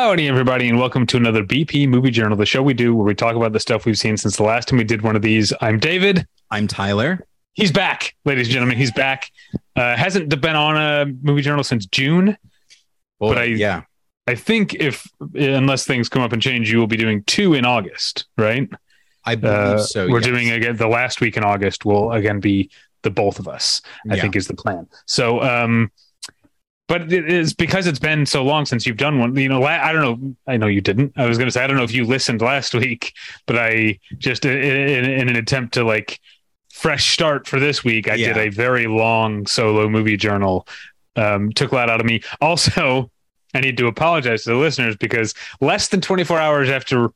Howdy, everybody, and welcome to another BP Movie Journal, the show we do where we talk about the stuff we've seen since the last time we did one of these. I'm David. I'm Tyler. He's back, ladies and gentlemen. He's back. Uh, hasn't been on a movie journal since June, But I yeah, I think if unless things come up and change, you will be doing two in August, right? I believe Uh, so. we're yes. doing again the last week in August will again be the both of us. I Yeah. think is the plan. So, um, but it is because it's been so long since you've done one. You know, la- I don't know. I know you didn't. I was going to say I don't know if you listened last week, but I just in, in, in an attempt to like fresh start for this week, I did a very long solo movie journal. Um, took a lot out of me. Also, I need to apologize to the listeners because less than 24 hours after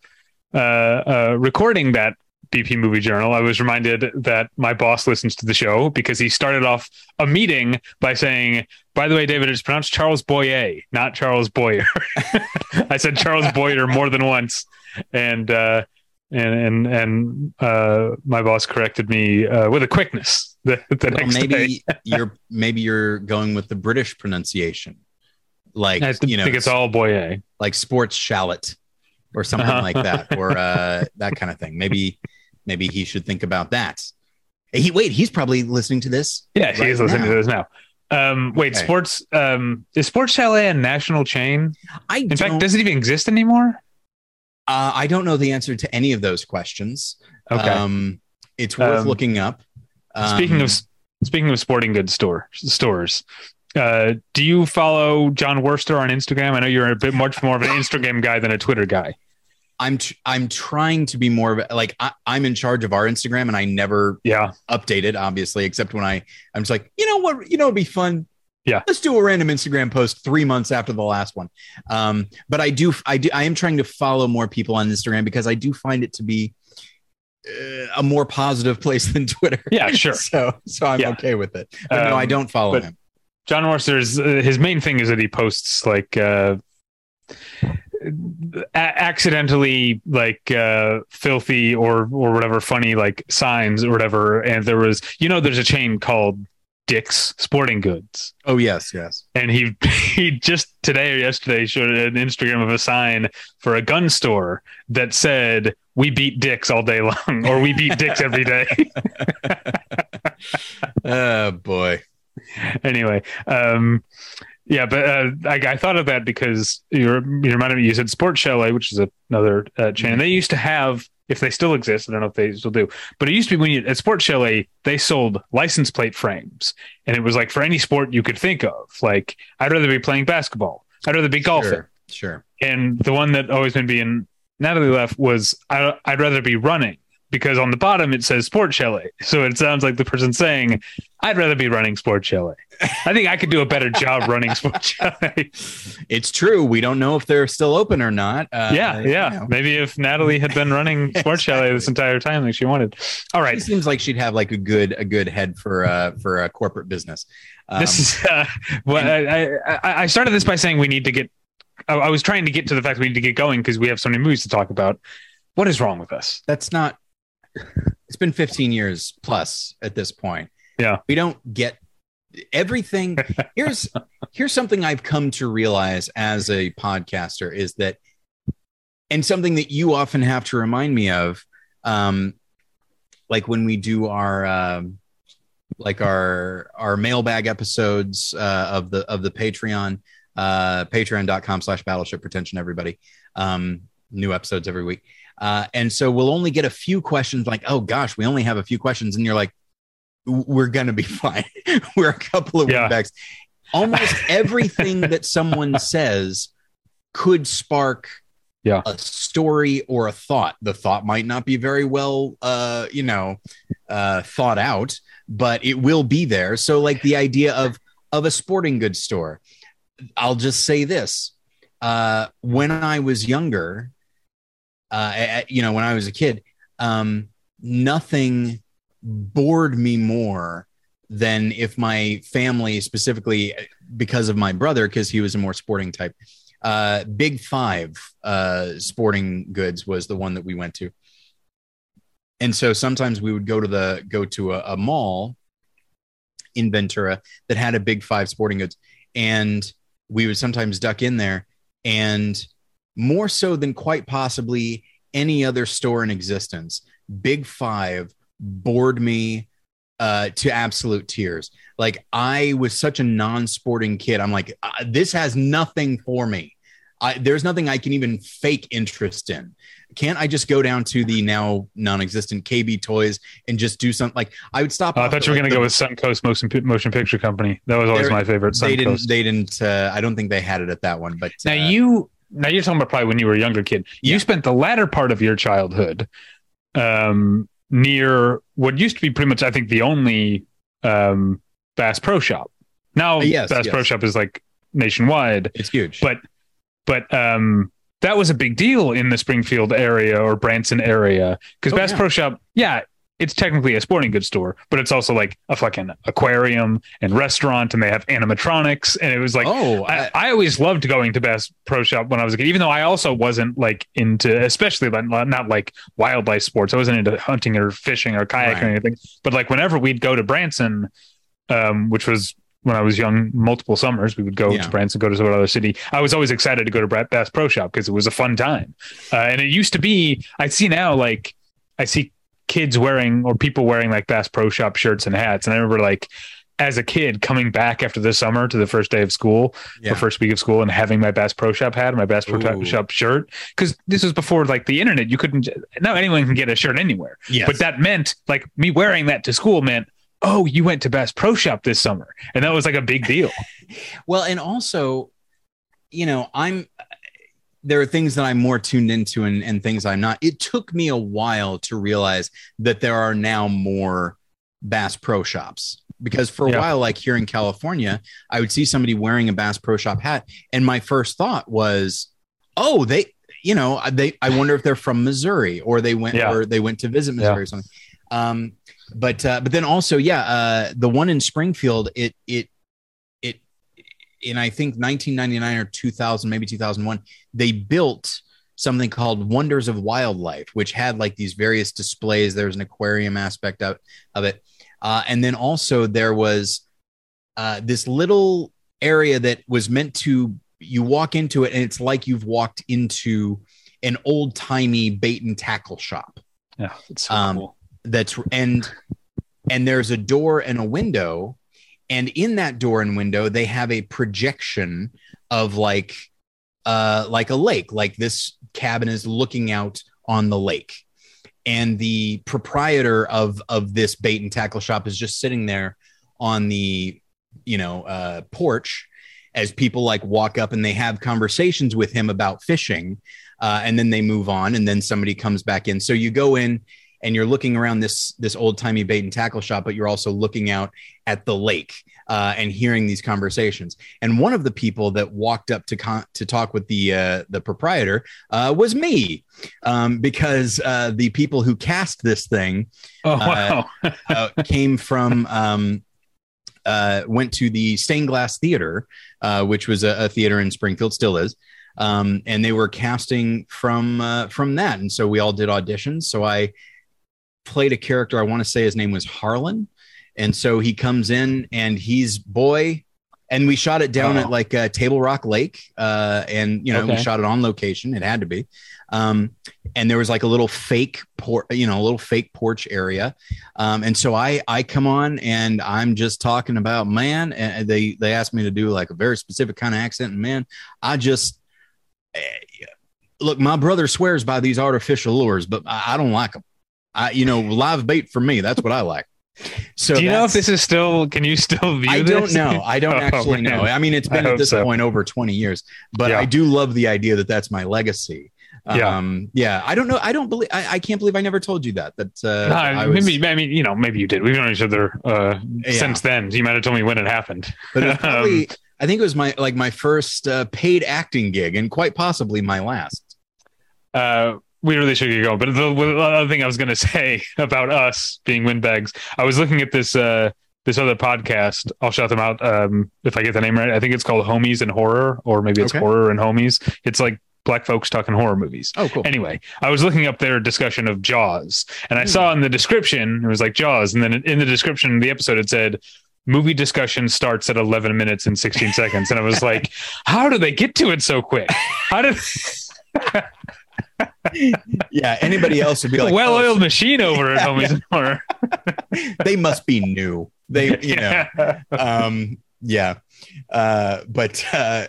uh, uh, recording that BP movie journal, I was reminded that my boss listens to the show because he started off a meeting by saying, by the way, David, it's pronounced Charles Boyer, not Charles Boyer. I said Charles Boyer more than once. And, uh, and, and, and, uh, my boss corrected me, uh, with a quickness the, the Well, next day. maybe you're maybe you're going with the British pronunciation, like I you know, think it's all Boyer. like sports shallot or something Uh-huh. like that, or uh, that kind of thing. Maybe maybe he should think about that. He wait, he's probably listening to this. Yeah, right is listening now. to this now. Um, wait, Okay. sports, um, is Sports Chalet a national chain? I In fact, does it even exist anymore? uh, I don't know the answer to any of those questions. Okay. Um, it's worth Um, looking up. Speaking Um, of speaking of sporting goods store stores, uh, do you follow John Worster on Instagram? I know you're a bit much more of an Instagram guy than a Twitter guy. I'm tr- I'm trying to be more of a, like I, I'm in charge of our Instagram and I never Yeah, update it, obviously, except when I I'm just like, you know what, you know, it'd be fun. Yeah. let's do a random Instagram post three months after the last one. Um, but I do I do I am trying to follow more people on Instagram because I do find it to be a more positive place than Twitter. Yeah, sure. so so I'm Yeah. okay with it. But no, Um, I don't follow him. John Worster's uh, his main thing is that he posts like uh, a- accidentally like uh, filthy or or whatever funny like signs or whatever. And there was you know there's a chain called Dick's Sporting Goods. Oh yes, yes. and he he just today or yesterday showed an Instagram of a sign for a gun store that said "We beat dicks all day long" or "We beat dicks every day." oh boy. anyway, um, yeah, but uh, I, I thought of that because you you reminded me. You said Sports Chalet, which is another uh, chain. They used to have, if they still exist, I don't know if they still do, but it used to be when you at Sports Chalet they sold license plate frames, and it was like for any sport you could think of. Like I'd rather be playing basketball. I'd rather be golfing. Sure. Sure. and the one that always been being Natalie left was I, I'd rather be running because on the bottom it says Sport Chalet, so it sounds like the person saying I'd rather be running Sport Chalet. I think I could do a better job running Sport Chalet. It's true. We don't know if they're still open or not. Uh, yeah, you yeah. know. Maybe if Natalie had been running Sport Chalet this entire time like she wanted. All right, It seems like she'd have like a good a good head for uh for a corporate business. Um, this is uh, what I, I I started this by saying we need to get. I, I was trying to get to the fact we need to get going because we have so many movies to talk about. What is wrong with us? that's not. It's been 15 years plus at this point. Yeah. we don't get everything. Here's here's something I've come to realize as a podcaster is that, and something that you often have to remind me of, um, like when we do our um, like our our mailbag episodes uh, of the of the Patreon, uh, patreon.com slash battleship pretension, everybody. Um, new episodes every week. Uh, and so we'll only get a few questions like, oh gosh, we only have a few questions. And you're like, we're going to be fine. we're a couple of Yeah. weeks. Almost everything that someone says could spark Yeah. a story or a thought. The thought might not be very well, uh, you know, uh, thought out, but it will be there. So, like the idea of of a sporting goods store, I'll just say this: uh, when I was younger, uh, a- you know, when I was a kid, um, nothing bored me more than if my family, specifically because of my brother, because he was a more sporting type. Uh, Big Five uh, Sporting Goods was the one that we went to, and so sometimes we would go to the go to a, a mall in Ventura that had a Big Five Sporting Goods, and we would sometimes duck in there, and more so than quite possibly any other store in existence, Big Five bored me uh, to absolute tears. Like I was such a non-sporting kid. I'm like, uh, this has nothing for me. I, there's nothing I can even fake interest in. Can't I just go down to the now non-existent KB Toys and just do something? Like I would stop. Oh, I thought you were like, going to go with Suncoast Motion Motion Picture Company. That was always my favorite. They didn't. They didn't. Uh, I don't think they had it at that one. But Now uh, you now you're talking about probably when you were a younger kid. You Yeah. spent the latter part of your childhood um, near what used to be pretty much, I think, the only um, Bass Pro Shop. Now, Uh, yes, Bass Pro. Shop is like nationwide, it's huge. but but um, that was a big deal in the Springfield area or Branson area because Oh, Bass yeah. Pro Shop, yeah. It's technically a sporting goods store, but it's also like a fucking aquarium and restaurant, and they have animatronics. And it was like, oh, I, I, I always loved going to Bass Pro Shop when I was a kid, even though I also wasn't like into, especially like, not like wildlife sports. I wasn't into hunting or fishing or kayaking or anything. But like whenever we'd go to Branson, um, which was when I was young, multiple summers, we would go Yeah. to Branson, go to some other city. I was always excited to go to Bass Pro Shop because it was a fun time. Uh, and it used to be, I see now, like, I see kids wearing or people wearing like Bass Pro Shop shirts and hats. And I remember like, as a kid coming back after the summer to the first day of school yeah. or first week of school and having my Bass Pro Shop hat and my Bass Pro Ooh. Shop shirt because this was before like the internet. You couldn't now anyone can get a shirt anywhere. Yes. But that meant like me wearing that to school meant oh you went to Bass Pro Shop this summer and that was like a big deal. Well, and also, you know, I'm there are things that I'm more tuned into and, and things I'm not. It took me a while to realize that there are now more Bass Pro shops because for a Yeah. while, like here in California, I would see somebody wearing a Bass Pro Shop hat, and my first thought was, oh, they, you know, they. I wonder if they're from Missouri or they went Yeah. or they went to visit Missouri Yeah. or something. Um, but uh, but then also, yeah, uh, the one in Springfield, it it it in I think 1999 or 2000, maybe 2001, they built something called Wonders of Wildlife, which had like these various displays. There's an aquarium aspect of, of it. Uh, and then also there was uh, this little area that was meant to, you walk into it and it's like you've walked into an old timey bait and tackle shop Yeah, it's so Um, cool. That's and and there's a door and a window. And in that door and window they have a projection of like uh like a lake like this cabin is looking out on the lake. And the proprietor of of this bait and tackle shop is just sitting there on the you know uh porch as people like walk up and they have conversations with him about fishing uh, and then they move on and then somebody comes back in. So you go in and you're looking around this this old timey bait and tackle shop but you're also looking out at the lake uh, and hearing these conversations and one of the people that walked up to con- to talk with the uh, the proprietor uh, was me um, because uh, the people who cast this thing Oh uh, wow. uh, came from um, uh, went to the Stained Glass Theater, uh, which was a, a theater in Springfield, still is, um, and they were casting from uh, from that, and so we all did auditions. So I played a character. I want to say his name was Harlan, and so he comes in and he's boy. And we shot it down Oh. at like uh, Table Rock Lake, uh, and you know we shot it on location. It had to be, um, and there was like a little fake port, you know, a little fake porch area, um, and so I I come on and I'm just talking about man, and they they asked me to do like a very specific kind of accent, and man, I just eh, look. My brother swears by these artificial lures, but I, I don't like them. I you know live bait for me. That's what I like. So Do you know if this is still? Can you still view I don't know. I don't Oh, actually man. know. I mean, it's been at this so. point over 20 years, but Yeah. I do love the idea that that's my legacy. Yeah. Um, yeah. I don't know. I don't believe, I, I can't believe I never told you that. That, uh, No, I was, maybe I mean you know maybe you did. We've known each other uh, Yeah. since then. You might have told me when it happened. but it probably, Um, I think it was my, like my first uh, paid acting gig and quite possibly my last. uh, we really should get going. But the, the other thing I was going to say about us being windbags, I was looking at this uh, this other podcast. I'll shout them out um, if I get the name right. I think it's called Homies and Horror, or maybe it's Okay. Horror and Homies. It's like black folks talking horror movies. Oh, cool. Anyway, I was looking up their discussion of Jaws, and I saw in the description it was like Jaws, and then in the description of the episode it said movie discussion starts at 11 minutes and 16 seconds, and I was like, how do they get to it so quick? How did yeah, anybody else would be like, well-oiled "Oh, machine over at Homies Horror? they must be new. They, you know, um, yeah. Uh, but uh,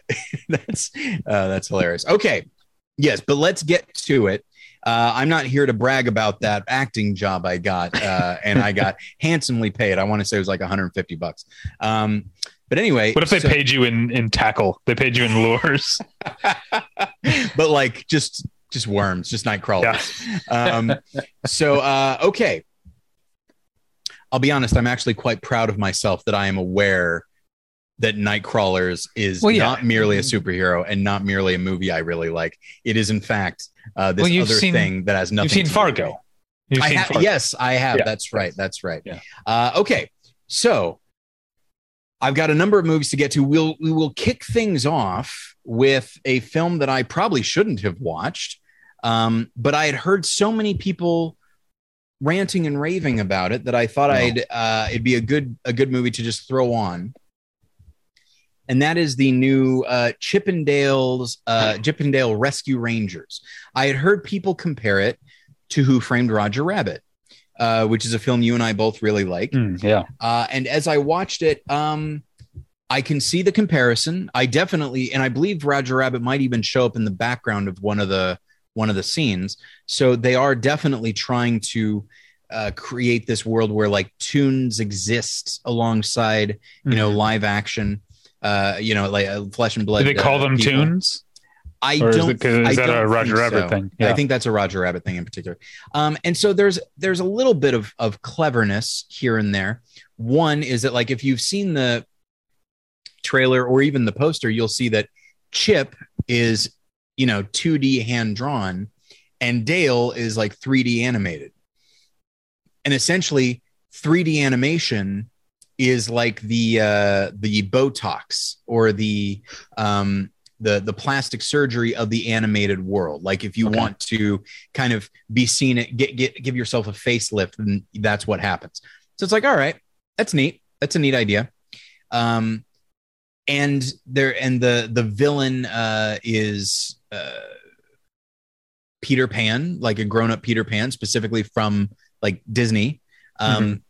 that's uh, that's hilarious. Okay, yes, but let's get to it. Uh, I'm not here to brag about that acting job I got, uh, and I got handsomely paid. I want to say it was like 150 bucks. Um, but anyway, What if they so- paid you in in tackle? They paid you in lures. but like just just worms, just night crawlers. Um, so uh, okay, I'll be honest. I'm actually quite proud of myself that I am aware that Nightcrawlers is Well, yeah. not merely a superhero and not merely a movie I really like. It is in fact uh, this Well, other seen- thing that has nothing. You've seen to do with. Fargo. You've I seen have, Fargo. yes, I have. Yeah. That's right. That's right. Yeah. Uh, okay, so I've got a number of movies to get to. We'll we will kick things off with a film that I probably shouldn't have watched, um, but I had heard so many people ranting and raving about it that I thought No. I'd uh, it'd be a good a good movie to just throw on. And that is the new uh, Chippendales uh, Chip 'n Dale Rescue Rangers. I had heard people compare it to Who Framed Roger Rabbit, uh, which is a film you and I both really like. Mm, yeah. Uh, and as I watched it, um, I can see the comparison. I definitely, and I believe Roger Rabbit might even show up in the background of one of the one of the scenes. So they are definitely trying to uh, create this world where like tunes exist alongside, you know, Mhm. live action. Uh, you know, like uh, flesh and blood. Do they call uh, them people. tunes? I Or don't. it, 'cause is I that a Roger Rabbit so. thing? I think that's a Roger Rabbit thing in particular. Um, and so there's there's a little bit of of cleverness here and there. One is that like if you've seen the trailer or even the poster, you'll see that Chip is you know 2D hand drawn, and Dale is like 3D animated. And essentially, 3D animation is like the uh, the Botox or the um, the the plastic surgery of the animated world. Like if you Okay. want to kind of be seen it, get get give yourself a facelift, then that's what happens. So it's like, all right, that's neat. That's a neat idea. Um, and there and the the villain uh, is uh, Peter Pan, like a grown up Peter Pan, specifically from like Disney. Um,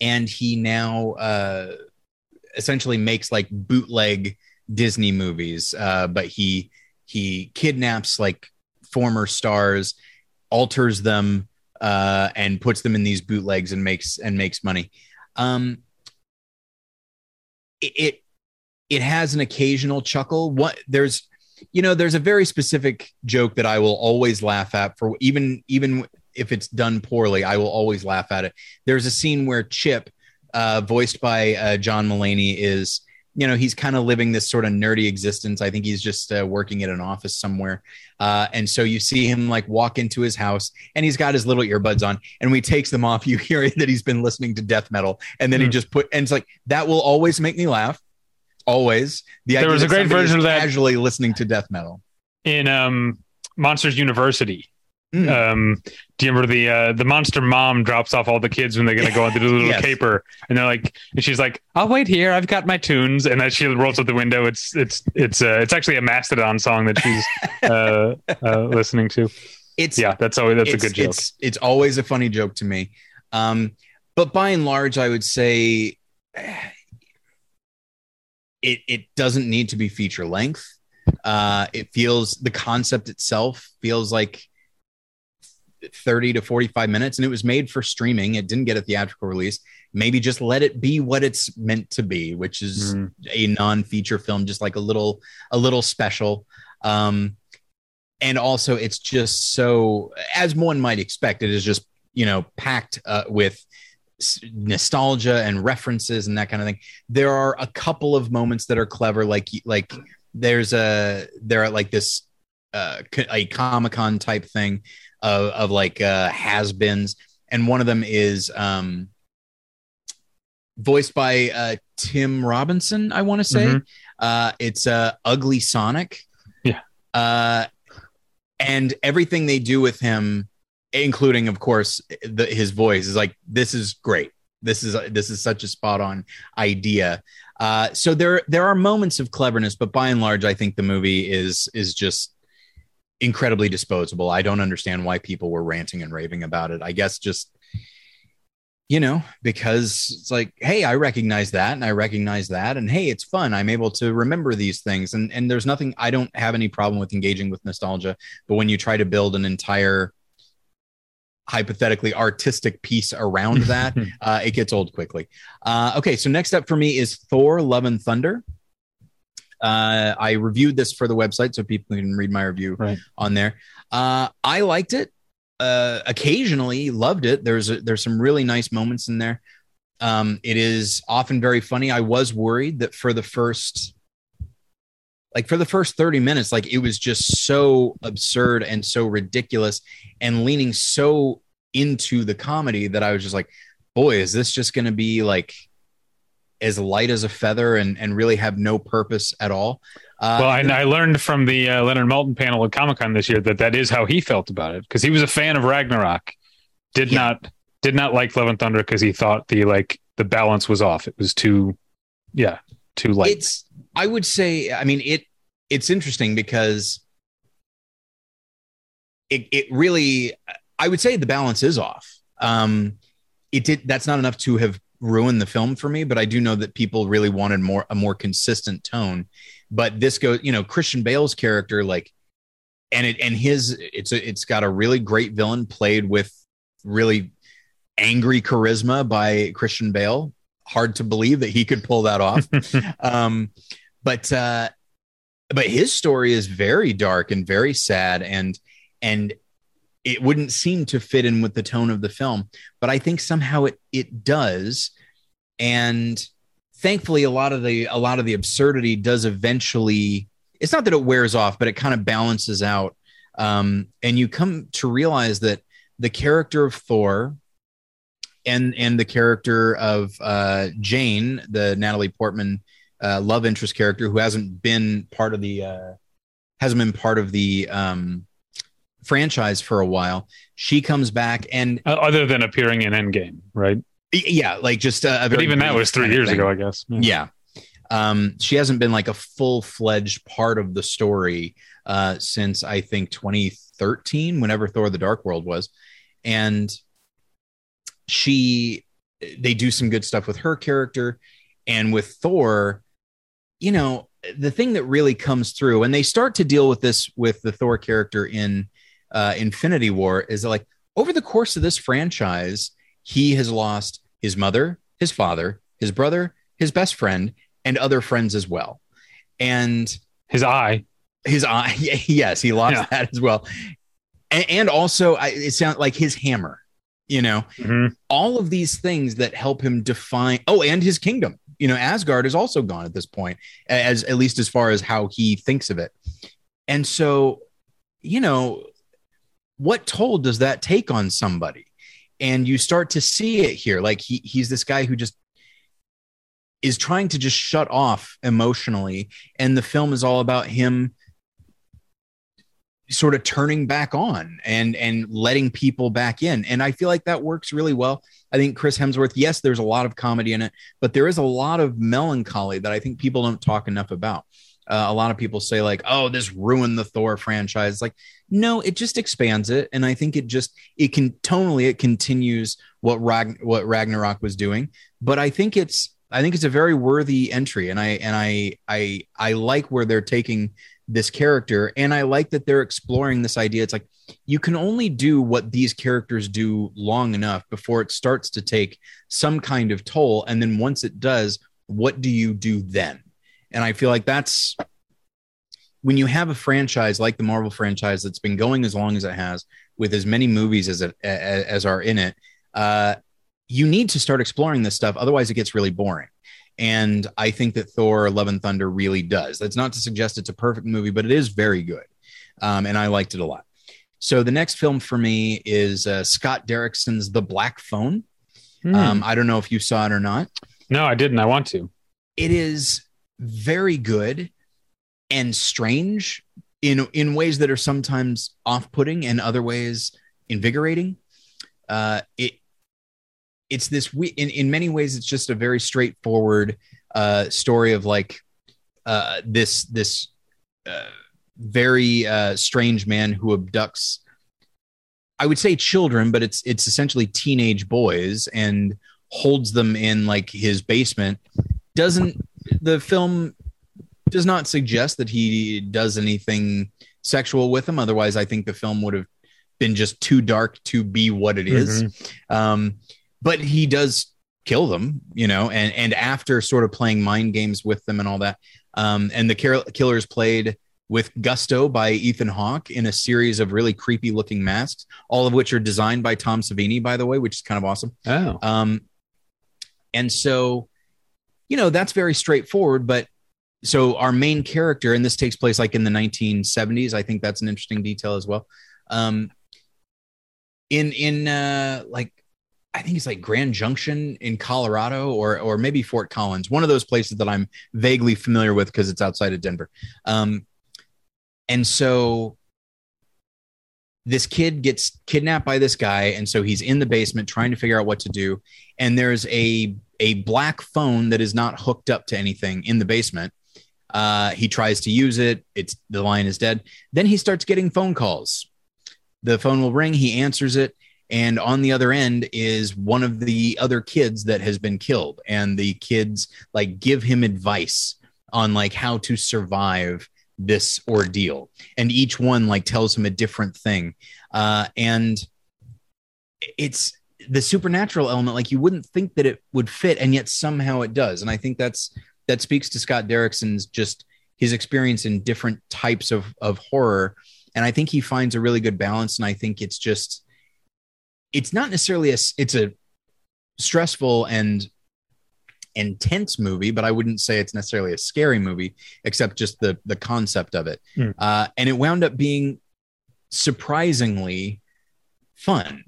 And he now uh, essentially makes like bootleg Disney movies, uh, but he he kidnaps like former stars, alters them, uh, and puts them in these bootlegs and makes and makes money. Um, it, it it has an occasional chuckle. What there's you know there's a very specific joke that I will always laugh at for even even if it's done poorly, I will always laugh at it. There's a scene where Chip, uh, voiced by uh, John Mulaney, is you know he's kind of living this sort of nerdy existence. I think he's just uh, working at an office somewhere, uh, and so you see him like walk into his house, and he's got his little earbuds on, and when he takes them off, you hear that he's been listening to death metal, and then he Hmm. just put, and it's like that will always make me laugh. Always, the There idea was a great version of that- Casually listening to death metal. in um, Monsters University. Mm. Um, do you remember the uh, the monster mom drops off all the kids when they're gonna go into the little Yes. caper, and they're like, and she's like, "I'll wait here. I've got my tunes." And as she rolls out the window, it's it's it's uh, it's actually a Mastodon song that she's uh, uh, listening to. It's Yeah, that's always that's a good joke. It's, it's always a funny joke to me. Um, but by and large, I would say it it doesn't need to be feature length. Uh, it feels the concept itself feels like 30 to 45 minutes and it was made for streaming it didn't get a theatrical release maybe just let it be what it's meant to be which is Mhm. a non-feature film just like a little a little special um and also it's just so as one might expect it is just you know packed uh, with nostalgia and references and that kind of thing there are a couple of moments that are clever like like there's a there are like this uh a comic-con type thing of, of like uh has-beens and one of them is um voiced by uh, Tim Robinson, I want to say. Mhm. Uh, it's uh, Ugly Sonic. Yeah. Uh, and everything they do with him, including, of course, the, his voice, is like this is great. This is this is such a spot on idea. Uh, so there there are moments of cleverness, but by and large, I think the movie is is just incredibly disposable. I don't understand why people were ranting and raving about it. I guess just you know because it's like hey i recognize that and i recognize that and hey it's fun i'm able to remember these things and and there's nothing i don't have any problem with engaging with nostalgia but when you try to build an entire hypothetically artistic piece around that uh, it gets old quickly uh, okay so next up for me is thor love and thunder uh, i reviewed this for the website so people can read my review Right. on there uh, i liked it uh, occasionally loved it. There's a, there's some really nice moments in there. Um, it is often very funny. I was worried that for the first like for the first 30 minutes, like it was just so absurd and so ridiculous and leaning so into the comedy that I was just like, boy, is this just going to be like as light as a feather and, and really have no purpose at all? Uh, well, I, I learned from the uh, Leonard Maltin panel at Comic Con this year that that is how he felt about it because he was a fan of Ragnarok. Did Yeah. not did not like Love and Thunder because he thought the like the balance was off. It was too, yeah, too light. it's i would say i mean it it's interesting because it, it really i would say the balance is off. Um it did that's not enough to have ruined the film for me but i do know that people really wanted more a more consistent tone. But this goes you know christian bale's character like and it and his it's a, it's got a really great villain played with really angry charisma by christian bale. Hard to believe that he could pull that off. Um, but uh, but his story is very dark and very sad, and and it wouldn't seem to fit in with the tone of the film. But I think somehow it it does, and thankfully, a lot of the a lot of the absurdity does eventually. It's not that it wears off, but it kind of balances out, um, and you come to realize that the character of Thor and and the character of uh, Jane, the Natalie Portman uh, love interest character who hasn't been part of the uh, hasn't been part of the um, franchise for a while. She comes back and Uh, Other than appearing in Endgame, right? yeah, like just a, a But even that was three years thing. ago, I guess. Yeah. Um, she hasn't been like a full fledged part of the story uh, since I think 2013, whenever Thor the Dark World was. And she, they do some good stuff with her character. And with Thor, you know, the thing that really comes through, and they start to deal with this with the Thor character in uh, Infinity War, is like over the course of this franchise, he has lost his mother, his father, his brother, his best friend, and other friends as well. And His eye. his eye, yes, he lost Yeah. that as well. And, and also, I, it sounds like his hammer, you know, Mhm. all of these things that help him define. Oh, and his kingdom. You know, Asgard is also gone at this point, as at least as far as how he thinks of it. And so, you know, what toll does that take on somebody? And you start to see it here. Like he he's this guy who just is trying to just shut off emotionally, and the film is all about him sort of turning back on and and letting people back in and i feel like that works really well i think chris hemsworth yes there's a lot of comedy in it but there is a lot of melancholy that i think people don't talk enough about. Uh, a lot of people say like oh this ruined the thor franchise. Like no it just expands it. And i think it just it can tonally it continues what Ragn- what ragnarok was doing. But i think it's i think it's a very worthy entry. And i and i i i like where they're taking this character and i like that they're exploring this idea. It's like you can only do what these characters do long enough before it starts to take some kind of toll. And then once it does what do you do then? And i feel like that's when you have a franchise like the marvel franchise that's been going as long as it has with as many movies as it as, are in it uh, you need to start exploring this stuff. Otherwise it gets really boring and I think that Thor: Love and Thunder really does. That's not to suggest it's a perfect movie, but it is very good, um, and I liked it a lot. So the next film for me is uh, Scott Derrickson's The Black Phone. Hmm. Um, I don't know if you saw it or not. No, I didn't. I want to. It is very good and strange in in ways that are sometimes off-putting and other ways invigorating. Uh, it it's this we in in many ways it's just a very straightforward uh, story of like uh, this this uh, very uh, strange man who abducts I would say children, but it's it's essentially teenage boys and holds them in like his basement. Doesn't the film does not suggest that he does anything sexual with them. Otherwise, I think the film would have been just too dark to be what it is. Mm-hmm. Um, but he does kill them, you know, and and after sort of playing mind games with them and all that. Um, and the kill- killers played with gusto by Ethan Hawke in a series of really creepy looking masks, all of which are designed by Tom Savini, by the way, which is kind of awesome. Oh, Um, and so, you know, that's very straightforward. But so our main character, and this takes place like in the 1970s. I think that's an interesting detail as well. Um, in in uh, like I think it's like Grand Junction in Colorado, or or maybe Fort Collins, one of those places that I'm vaguely familiar with because it's outside of Denver. Um, and so this kid gets kidnapped by this guy and so he's in the basement trying to figure out what to do and there's a a black phone that is not hooked up to anything in the basement. Uh, he tries to use it. It's the line is dead. Then he starts getting phone calls. The phone will ring. He answers it and on the other end is one of the other kids that has been killed. And the kids like give him advice on like how to survive this ordeal. And each one like tells him a different thing. Uh and it's the supernatural element like you wouldn't think that it would fit and yet somehow it does. And i think that's that speaks to scott derrickson's just his experience in different types of of horror. And i think he finds a really good balance. And i think it's just it's not necessarily a it's a stressful and intense movie, but I wouldn't say it's necessarily a scary movie, except just the the concept of it. Hmm. Uh, and it wound up being surprisingly fun,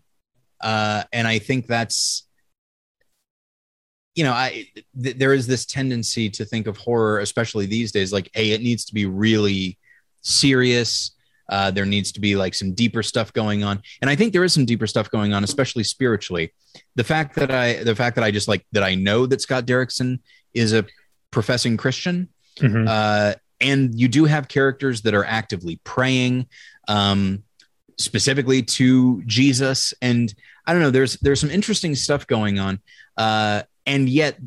uh, and I think that's you know I th- there is this tendency to think of horror, especially these days, like hey, it needs to be really serious. Uh, there needs to be like some deeper stuff going on, and I think there is some deeper stuff going on, especially spiritually. The fact that I, the fact that I just like that I know that Scott Derrickson is a professing Christian, Mhm. uh, and you do have characters that are actively praying, um, specifically to Jesus, and I don't know. There's there's some interesting stuff going on, uh, and yet,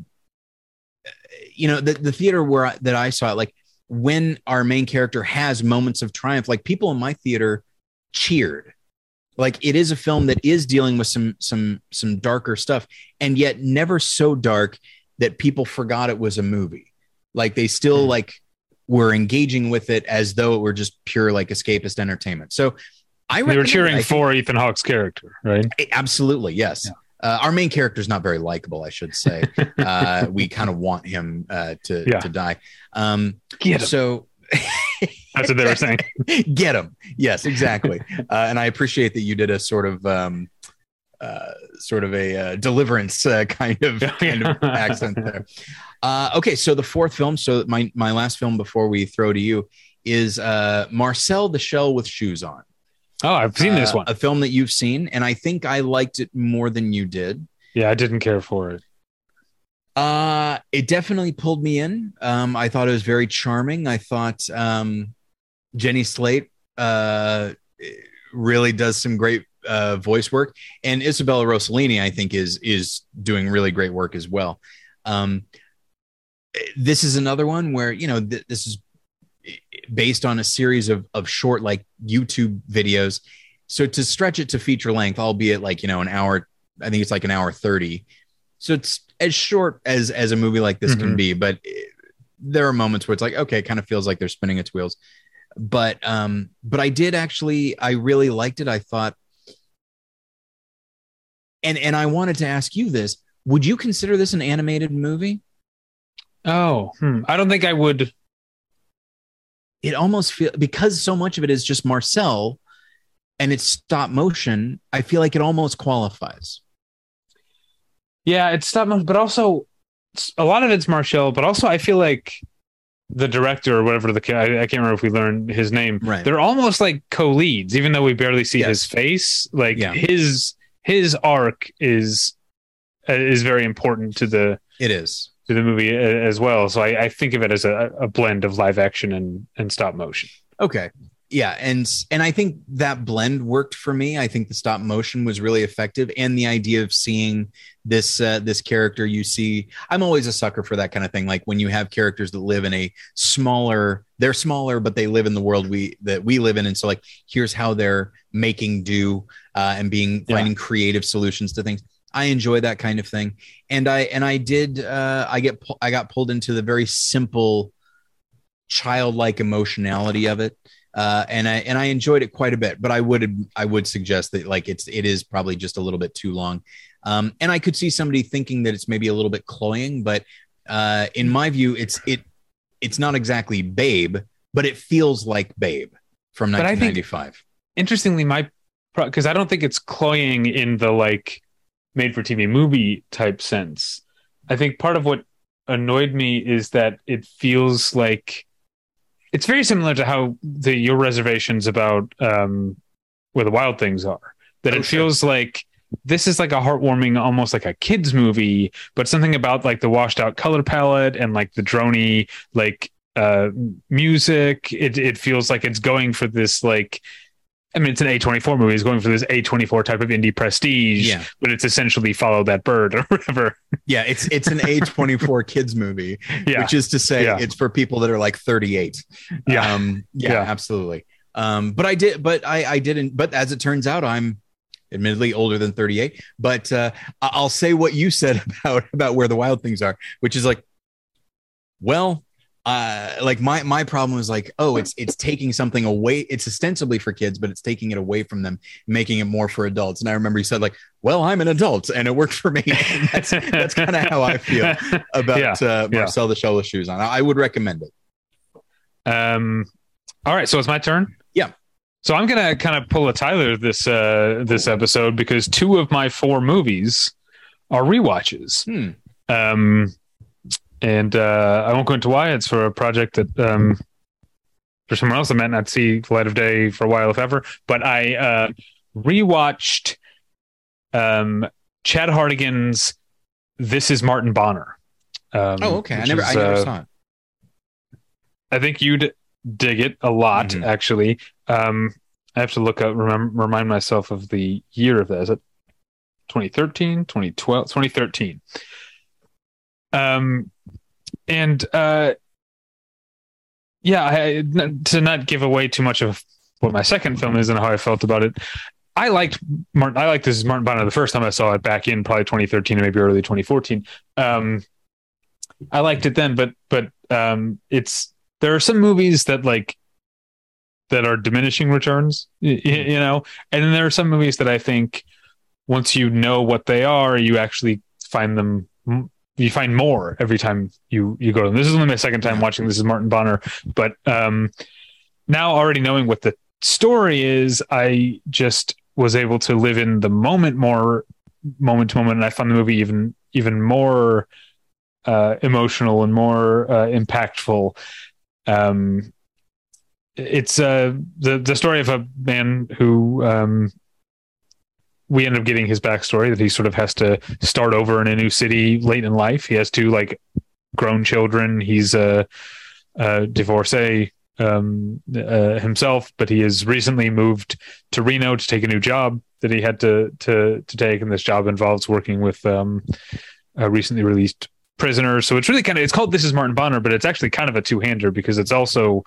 you know, the the theater where I, that I saw it, like when our main character has moments of triumph, like people in my theater cheered. Like it is a film that is dealing with some some some darker stuff, and yet never so dark that people forgot it was a movie. Like they still Hmm. like were engaging with it as though it were just pure like escapist entertainment. So I They were cheering I think- for Ethan Hawke's character, right? Absolutely, yes. Yeah. Uh, our main character is not very likable, I should say. uh, we kind of want him uh, to Yeah. to die. Um, so That's what they were saying. get him. Yes, exactly. uh, and I appreciate that you did a sort of um, uh, sort of a uh, deliverance uh, kind of kind of accent there. Uh, okay, so the fourth film. So my my last film before we throw to you is uh, Marcel the Shell with Shoes On. Oh, I've seen this Uh, one. a film that you've seen, and I think I liked it more than you did. Yeah, I didn't care for it. Uh, it definitely pulled me in. Um, I thought it was very charming. I thought um, Jenny Slate uh, really does some great uh, voice work, and Isabella Rossellini, I think, is is doing really great work as well. Um, this is another one where you know th- this is based on a series of of short like YouTube videos. So to stretch it to feature length, albeit like you know an hour, I think it's like an hour thirty. So it's as short as as a movie like this can Mhm. be, but there are moments where it's like okay, it kind of feels like they're spinning its wheels. But um, but I did actually, I really liked it. I thought, and and I wanted to ask you this: Would you consider this an animated movie? Oh, hmm. I don't think I would. It almost feel because so much of it is just Marcel and it's stop motion. I feel like it almost qualifies. Yeah, it's stop motion, but also a lot of it's Marcel, but also I feel like the director or whatever the I, I can't remember if we learned his name. Right. They're almost like co-leads, even though we barely see Yes. his face. Like Yeah. his his arc is uh, is very important to the It is. To the movie uh, as well. So I, I think of it as a, a blend of live action and and stop motion. Okay. Yeah, and and I think that blend worked for me. I think the stop motion was really effective, and the idea of seeing this uh, this character you see. I'm always a sucker for that kind of thing. Like when you have characters that live in a smaller, they're smaller, but they live in the world we that we live in, and so like here's how they're making do uh, and being Yeah. finding creative solutions to things. I enjoy that kind of thing, and I and I did. Uh, I get I got pulled into the very simple, childlike emotionality of it uh, and I and I enjoyed it quite a bit. But I would I would suggest that like it's it is probably just a little bit too long. Um, and I could see somebody thinking that it's maybe a little bit cloying, but uh, in my view, it's it it's not exactly Babe, but it feels like Babe from But I think- 1995. Interestingly, my because I don't think it's cloying in the like made for TV movie type sense. I think part of what annoyed me is that it feels like it's very similar to how the your reservations about um where the wild things are. That Oh, it sure. feels like this is like a heartwarming, almost like a kids movie, but something about like the washed out color palette and like the drony like uh music. It it feels like it's going for this like I mean, it's an A24 movie. It's going for this A24 type of indie prestige, Yeah, but it's essentially follow that bird or whatever. yeah, it's it's an A24 kids movie, Yeah. which is to say Yeah. it's for people that are like 38. Yeah. um, yeah, Yeah. absolutely. Um, but I did, but I I didn't. But as it turns out, I'm admittedly older than 38 but uh, i'll say what you said about about where the wild things are which is like well uh like my my problem is like oh it's it's taking something away it's ostensibly for kids but it's taking it away from them making it more for adults and i remember you said like well i'm an adult and it worked for me and that's that's kind of how i feel about Yeah, uh, yeah. the shell with shoes on I, I would recommend it Um, all right, so it's my turn. Yeah. So I'm gonna kind of pull a Tyler this uh this episode because two of my four movies are rewatches. Hmm. Um, and uh, I won't go into why. It's for a project that um for someone else that might not see light of day for a while, if ever. But I uh rewatched um Chad Hartigan's "This Is Martin Bonner." Um, oh okay i never is, i never uh, saw it I think you'd dig it a lot, Mhm. actually. Um, I have to look up, remember, remind myself of the year of that. Is it 2013, 2012, 2013? Um, and uh, yeah, I, to not give away too much of what my second film is and how I felt about it. I liked Martin. I liked this is Martin Bonner the first time I saw it back in probably 2013 or maybe early 2014. Um, I liked it then, but but um, it's there are some movies that like that are diminishing returns, y- y- you know, and then there are some movies that I think once you know what they are, you actually find them. You find more every time you you go to them. This is only my second time watching. This is Martin Bonner, but um, now already knowing what the story is, I just was able to live in the moment more, moment to moment, and I found the movie even even more uh, emotional and more uh, impactful. Um, it's uh, the the story of a man who um, we end up getting his backstory that he sort of has to start over in a new city late in life. He has two like grown children. He's a, a divorcee um, uh, himself, but he has recently moved to Reno to take a new job that he had to to to take, and this job involves working with um, a recently released prisoner. So it's really kind of it's called This Is Martin Bonner, but it's actually kind of a two hander because it's also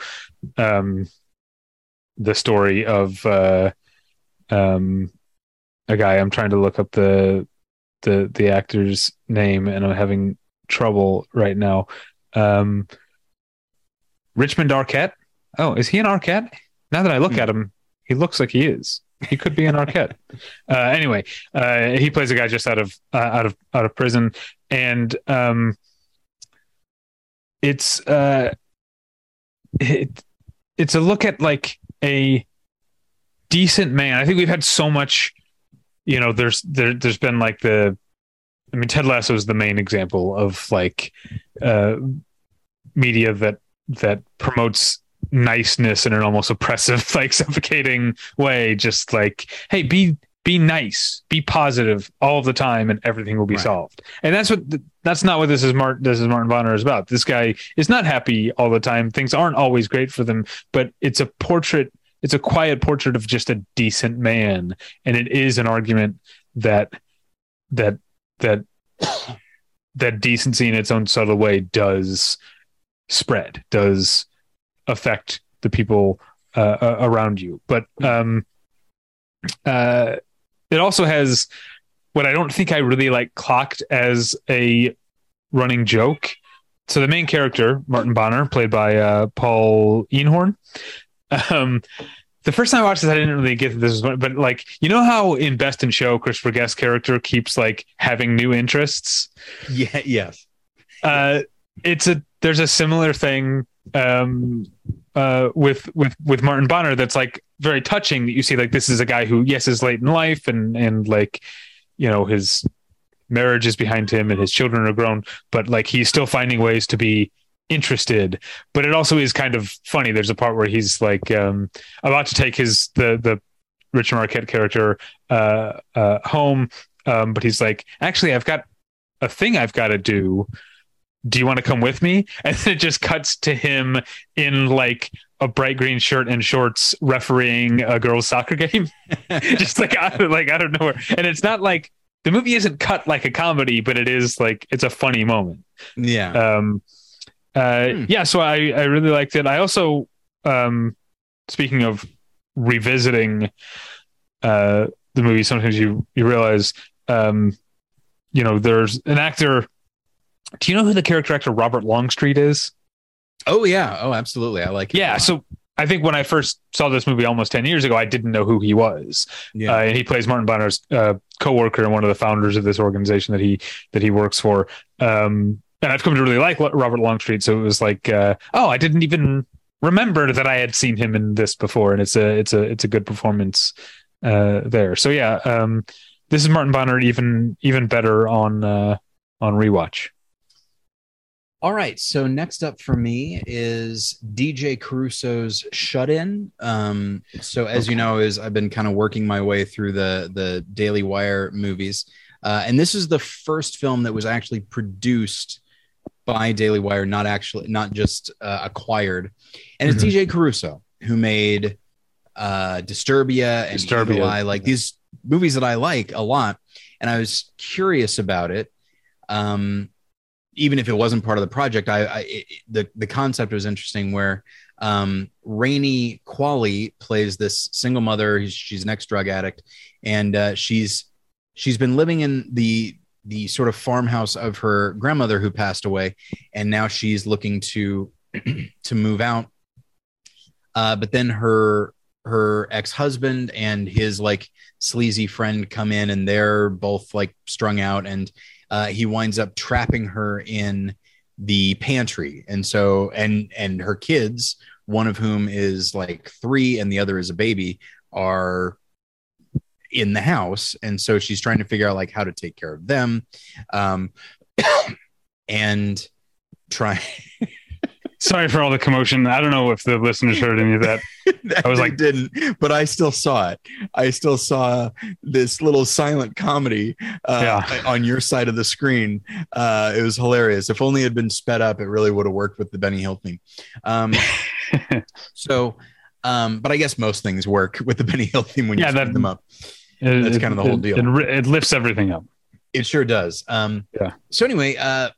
um, the story of uh, um, a guy. I'm trying to look up the the the actor's name, and I'm having trouble right now. Um, Richmond Arquette. Oh, is he an Arquette? Now that I look Hmm. at him, he looks like he is. He could be an Arquette. uh, anyway, uh, he plays a guy just out of uh, out of out of prison, and um, it's uh, it, it's a look at like a decent man. I think we've had so much, you know. There's there there's been like the I mean, Ted Lasso is the main example of like uh, media that that promotes niceness in an almost oppressive, like suffocating way. Just like, hey, be be nice, be positive all the time, and everything will be right. solved. And that's what that's not what this is. Martin this is Martin Bonner is about. This guy is not happy all the time. Things aren't always great for them, but it's a portrait. It's a quiet portrait of just a decent man, and it is an argument that that that that decency in its own subtle way does spread, does affect the people uh, around you. But um, uh, it also has what I don't think I really like clocked as a running joke. So the main character, Martin Bonner, played by uh, Paul Eenhoorn. Um, the first time I watched this, I didn't really get that this was, but like, you know how in Best in Show, Christopher Guest character keeps like having new interests. Yeah. Yes. Uh, it's a there's a similar thing um, uh, with with with Martin Bonner that's like very touching. That you see, like this is a guy who, yes, is late in life, and and like you know his marriage is behind him, and his children are grown, but like he's still finding ways to be interested but it also is kind of funny. There's a part where he's like um about to take his the the richmond arquette character uh uh home um but he's like actually i've got a thing i've got to do. Do you want to come with me? And then it just cuts to him in like a bright green shirt and shorts refereeing a girls soccer game. Just like out of, like out of nowhere and it's not like the movie isn't cut like a comedy but it is like it's a funny moment. Yeah. Um uh, hmm. yeah, so I I really liked it. I also um, speaking of revisiting uh, the movie, sometimes you you realize um, you know there's an actor. Do you know who the character actor Robert Longstreet is? Oh yeah, oh absolutely, I like. It. Yeah, so I think when I first saw this movie almost 10 years ago, I didn't know who he was. Yeah. Uh, and he plays Martin Bonner's uh, co-worker and one of the founders of this organization that he, that he works for. Um, and I've come to really like Robert Longstreet. So it was like, uh, oh, I didn't even remember that I had seen him in this before, and it's a it's a it's a good performance uh, there. So yeah, um, this is Martin Bonner even even better on uh, on rewatch. All right, so next up for me is DJ Caruso's Shut In. Um, so as you know, is I've been kind of working my way through the the Daily Wire movies, uh, and this is the first film that was actually produced by Daily Wire, not actually, not just uh, acquired. And it's mm-hmm. DJ Caruso who made uh, Disturbia and Disturbia. Eagle Eye, like these movies that I like a lot. And I was curious about it. Um, even if it wasn't part of the project, I, I it, the the concept was interesting. Where um, Rainey Qualley plays this single mother. She's an ex drug addict, and uh, she's she's been living in the the sort of farmhouse of her grandmother who passed away, and now she's looking to to move out. Uh, but then her her ex-husband and his like sleazy friend come in and they're both like strung out and uh, he winds up trapping her in the pantry and so and and her kids one of whom is like three and the other is a baby are in the house and so she's trying to figure out like how to take care of them um and try Sorry for all the commotion. I don't know if the listeners heard any of that. I was like, didn't, but I still saw it. I still saw this little silent comedy uh, yeah. on your side of the screen. Uh, it was hilarious. If only it had been sped up, it really would have worked with the Benny Hill theme. Um, so, um, but I guess most things work with the Benny Hill theme when you yeah, speed them up. It, That's kind of the whole deal. It, it, lifts everything up. It sure does. Um, yeah. So anyway, uh,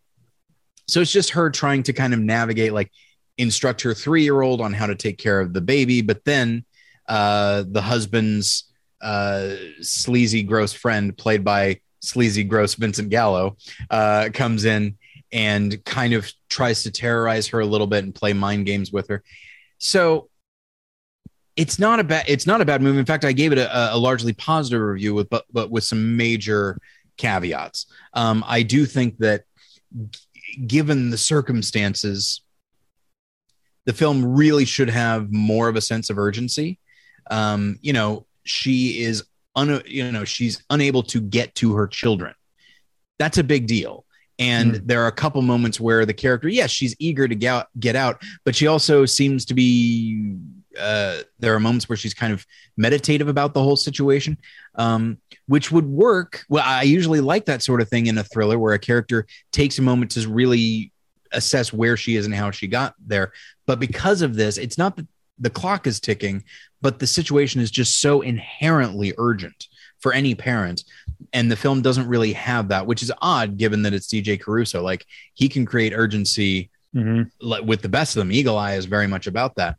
so it's just her trying to kind of navigate, like, instruct her three-year-old on how to take care of the baby, but then uh, the husband's uh, sleazy, gross friend, played by sleazy, gross Vincent Gallo, uh, comes in and kind of tries to terrorize her a little bit and play mind games with her. So it's not a bad it's not a bad movie. In fact, I gave it a, a largely positive review with but but with some major caveats. Um, I do think that g- given the circumstances, the film really should have more of a sense of urgency. Um, you know, she is un, you know she's unable to get to her children. that's a big deal. And Mm. there are a couple moments where the character, yes, she's eager to get out, get out, but she also seems to be. Uh, there are moments where she's kind of meditative about the whole situation, um, which would work. Well, I usually like that sort of thing in a thriller where a character takes a moment to really assess where she is and how she got there. But because of this, it's not that the clock is ticking, but the situation is just so inherently urgent for any parent. And the film doesn't really have that, which is odd given that it's DJ Caruso. Like he can create urgency Mhm. with the best of them. Eagle Eye is very much about that.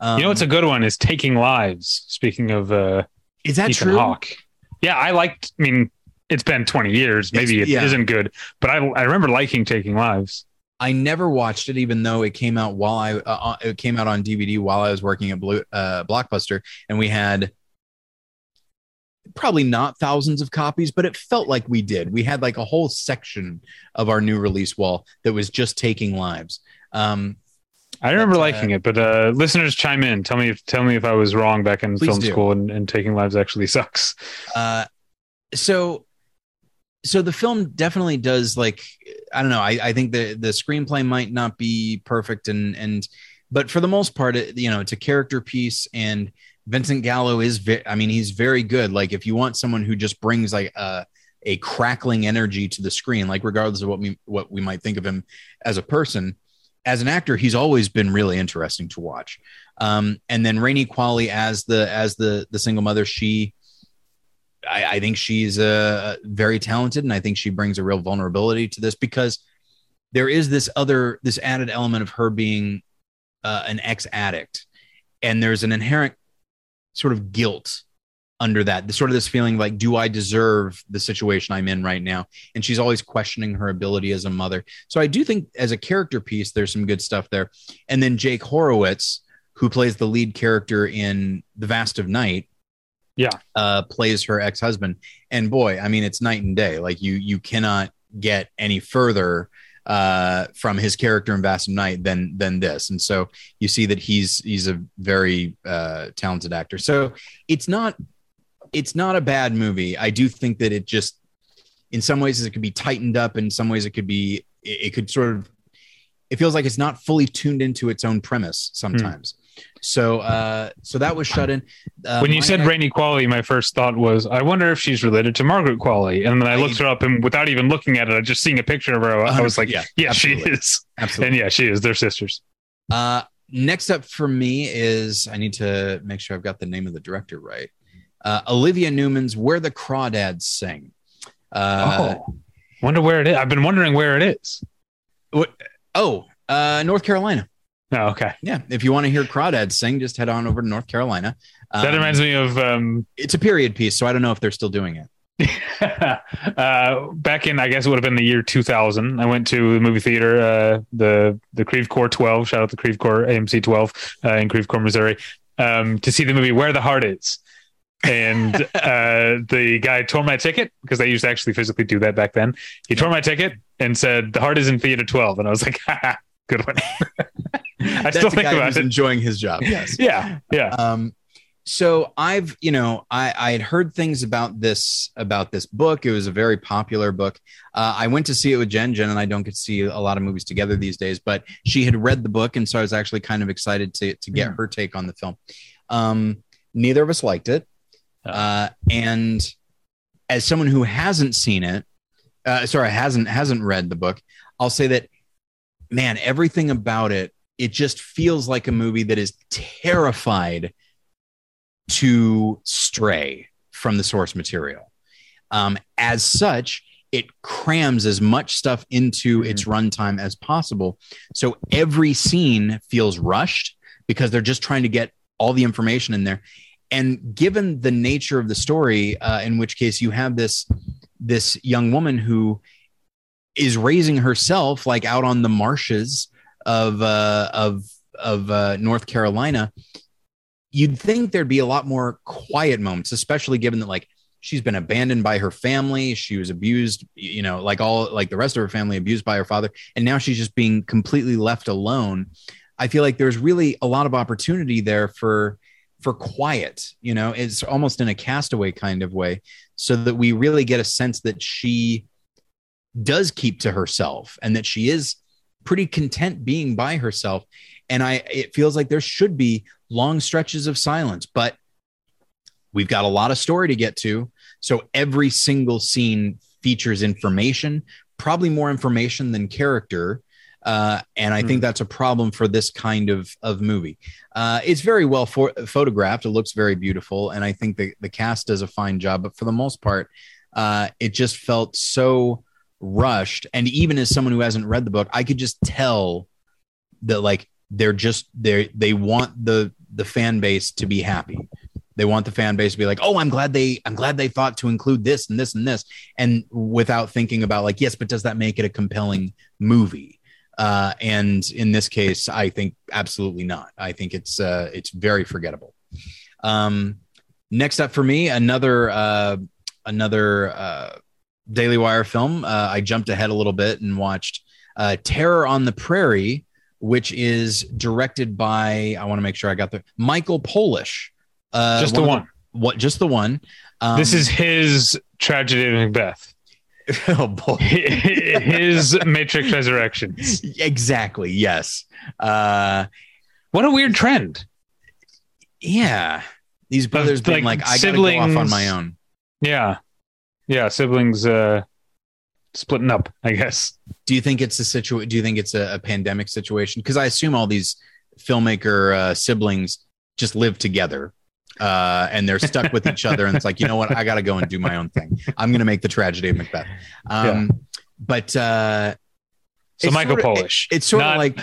Um, you know what's a good one is Taking Lives. Speaking of uh, is that Ethan true? Hawke. Yeah, I liked. I mean, it's been 20 years. Maybe It's- it yeah. not good, but I I remember liking Taking Lives. I never watched it, even though it came out while I uh, it came out on DVD while I was working at Blue uh, Blockbuster, and we had probably not thousands of copies, but it felt like we did. We had like a whole section of our new release wall that was just taking lives. Um, I remember liking it, but uh, listeners chime in. Tell me if tell me if I was wrong back in Please film do. school and, and Taking Lives actually sucks. uh, so so the film definitely does like i don't know i, I think the the screenplay might not be perfect and and but for the most part it, you know it's a character piece and vincent gallo is ve- i mean he's very good like if you want someone who just brings like a a crackling energy to the screen like regardless of what we what we might think of him as a person as an actor he's always been really interesting to watch. Um and then Rainey Qualley as the as the the single mother she I, I think she's uh, very talented, and I think she brings a real vulnerability to this because there is this other this added element of her being uh, an ex addict, and there's an inherent sort of guilt under that. The sort of this feeling like, do I deserve the situation I'm in right now? And she's always questioning her ability as a mother. So I do think as a character piece, there's some good stuff there. And then Jake Horowitz, who plays the lead character in The Vast of Night yeah uh, plays her ex husband, and boy, I mean, it's night and day. Like you, you cannot get any further uh, from his character in Vast of Night than than this. And so you see that he's he's a very uh, talented actor. So it's not it's not a bad movie. I do think that it just in some ways it could be tightened up. In some ways it could be it, could sort of it feels like it's not fully tuned into its own premise sometimes. So uh so that was shut in. Uh, when you said ex- Rainey Qualley, my first thought was, I wonder if she's related to Margaret Qualley. And then I I- looked her up, and without even looking at it, I just seeing a picture of her. I was like, Yeah, yeah, she is. absolutely. And yeah, she is. They're sisters. Uh, next up for me is I need to make sure I've got the name of the director right. Uh, Olivia Newman's "Where the Crawdads Sing." Uh, oh, wonder where it is. I've been wondering where it is. oh, uh, North Carolina. Oh, okay. Yeah, if you want to hear crawdads sing, just head on over to North Carolina. That Um, reminds me of um, It's a period piece, so I don't know if they're still doing it. uh, back in, I guess it would have been the year 2000. I went to the movie theater, uh, the the Creve Coeur 12. Shout out to Creve Coeur AMC 12 uh, in Creve Coeur, Missouri, um, to see the movie Where the Heart Is. And uh, the guy tore my ticket because they used to actually physically do that back then. He tore my ticket and said the heart is in theater 12, and I was like, Haha, good one. I That's still think about it. enjoying his job. Yes. Yeah, yeah. um so i've you know i i had heard things about this about this book it was a very popular book uh, i went to see it with jen jen and i don't get to see a lot of movies together these days but she had read the book and so i was actually kind of excited to to get Hmm. her take on the film um neither of us liked it Uh and as someone who hasn't seen it uh sorry hasn't hasn't read the book i'll say that man everything about it it just feels like a movie that is terrified to stray from the source material. Um, as such, it crams as much stuff into Mhm. its runtime as possible. So every scene feels rushed because they're just trying to get all the information in there. And given the nature of the story, uh, in which case you have this this young woman who is raising herself like out on the marshes of uh, of of uh, North Carolina, you'd think there'd be a lot more quiet moments, especially given that like she's been abandoned by her family, she was abused, you know, like all like the rest of her family abused by her father, and now she's just being completely left alone. I feel like there's really a lot of opportunity there for for quiet, you know, it's almost in a castaway kind of way, so that we really get a sense that she does keep to herself and that she is pretty content being by herself. And I, it feels like there should be long stretches of silence, but we've got a lot of story to get to. So every single scene features information, probably more information than character. Uh, and I think hmm. that's a problem for this kind of of movie. Uh, it's very well for, photographed. It looks very beautiful, and I think the the cast does a fine job. But for the most part, uh, it just felt so rushed. And even as someone who hasn't read the book, I could just tell that like they're just they they want the the fan base to be happy. They want the fan base to be like, "Oh, I'm glad they I'm glad they thought to include this and this and this," and without thinking about like, yes, but does that make it a compelling movie? Uh, and in this case, I think absolutely not. I think it's uh, it's very forgettable. Um, next up for me, another uh, another uh, Daily Wire film. Uh, I jumped ahead a little bit and watched uh, Terror on the Prairie, which is directed by I want to make sure I got the Michael Polish. Uh, just the one. The, what? Just the one. Um, this is his tragedy of Macbeth. oh boy, his Matrix Resurrections. Exactly. Yes. Uh, what a weird trend. Yeah, these brothers being like, like I gotta go off on my own. Yeah, yeah, siblings uh, splitting up. I guess. Do you think it's a situation? Do you think it's a, a pandemic situation? Because I assume all these filmmaker uh, siblings just live together uh, and they're stuck with each other. And it's like, you know what? I got to go and do my own thing. I'm going to make the tragedy of Macbeth. Um, yeah. But uh, so Michael sort of, Polish. It, it's sort not, of like.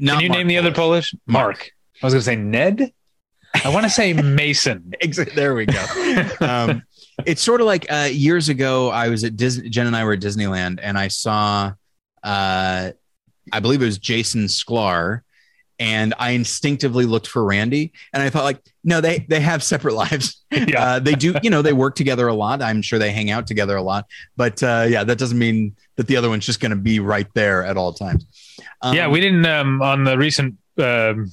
Not can you Mark name the Polish. other Polish? Mark. Mark. I was going to say Ned. I want to say Mason. there we go. Um, it's sort of like uh, years ago. I was at Disney. Jen and I were at Disneyland, and I saw, uh, I believe it was Jason Sklar, and I instinctively looked for Randy, and I thought like, no, they they have separate lives. Yeah, uh, they do. You know, they work together a lot. I'm sure they hang out together a lot. But uh, yeah, that doesn't mean that the other one's just going to be right there at all times. Um, yeah, we didn't um, on the recent. Um,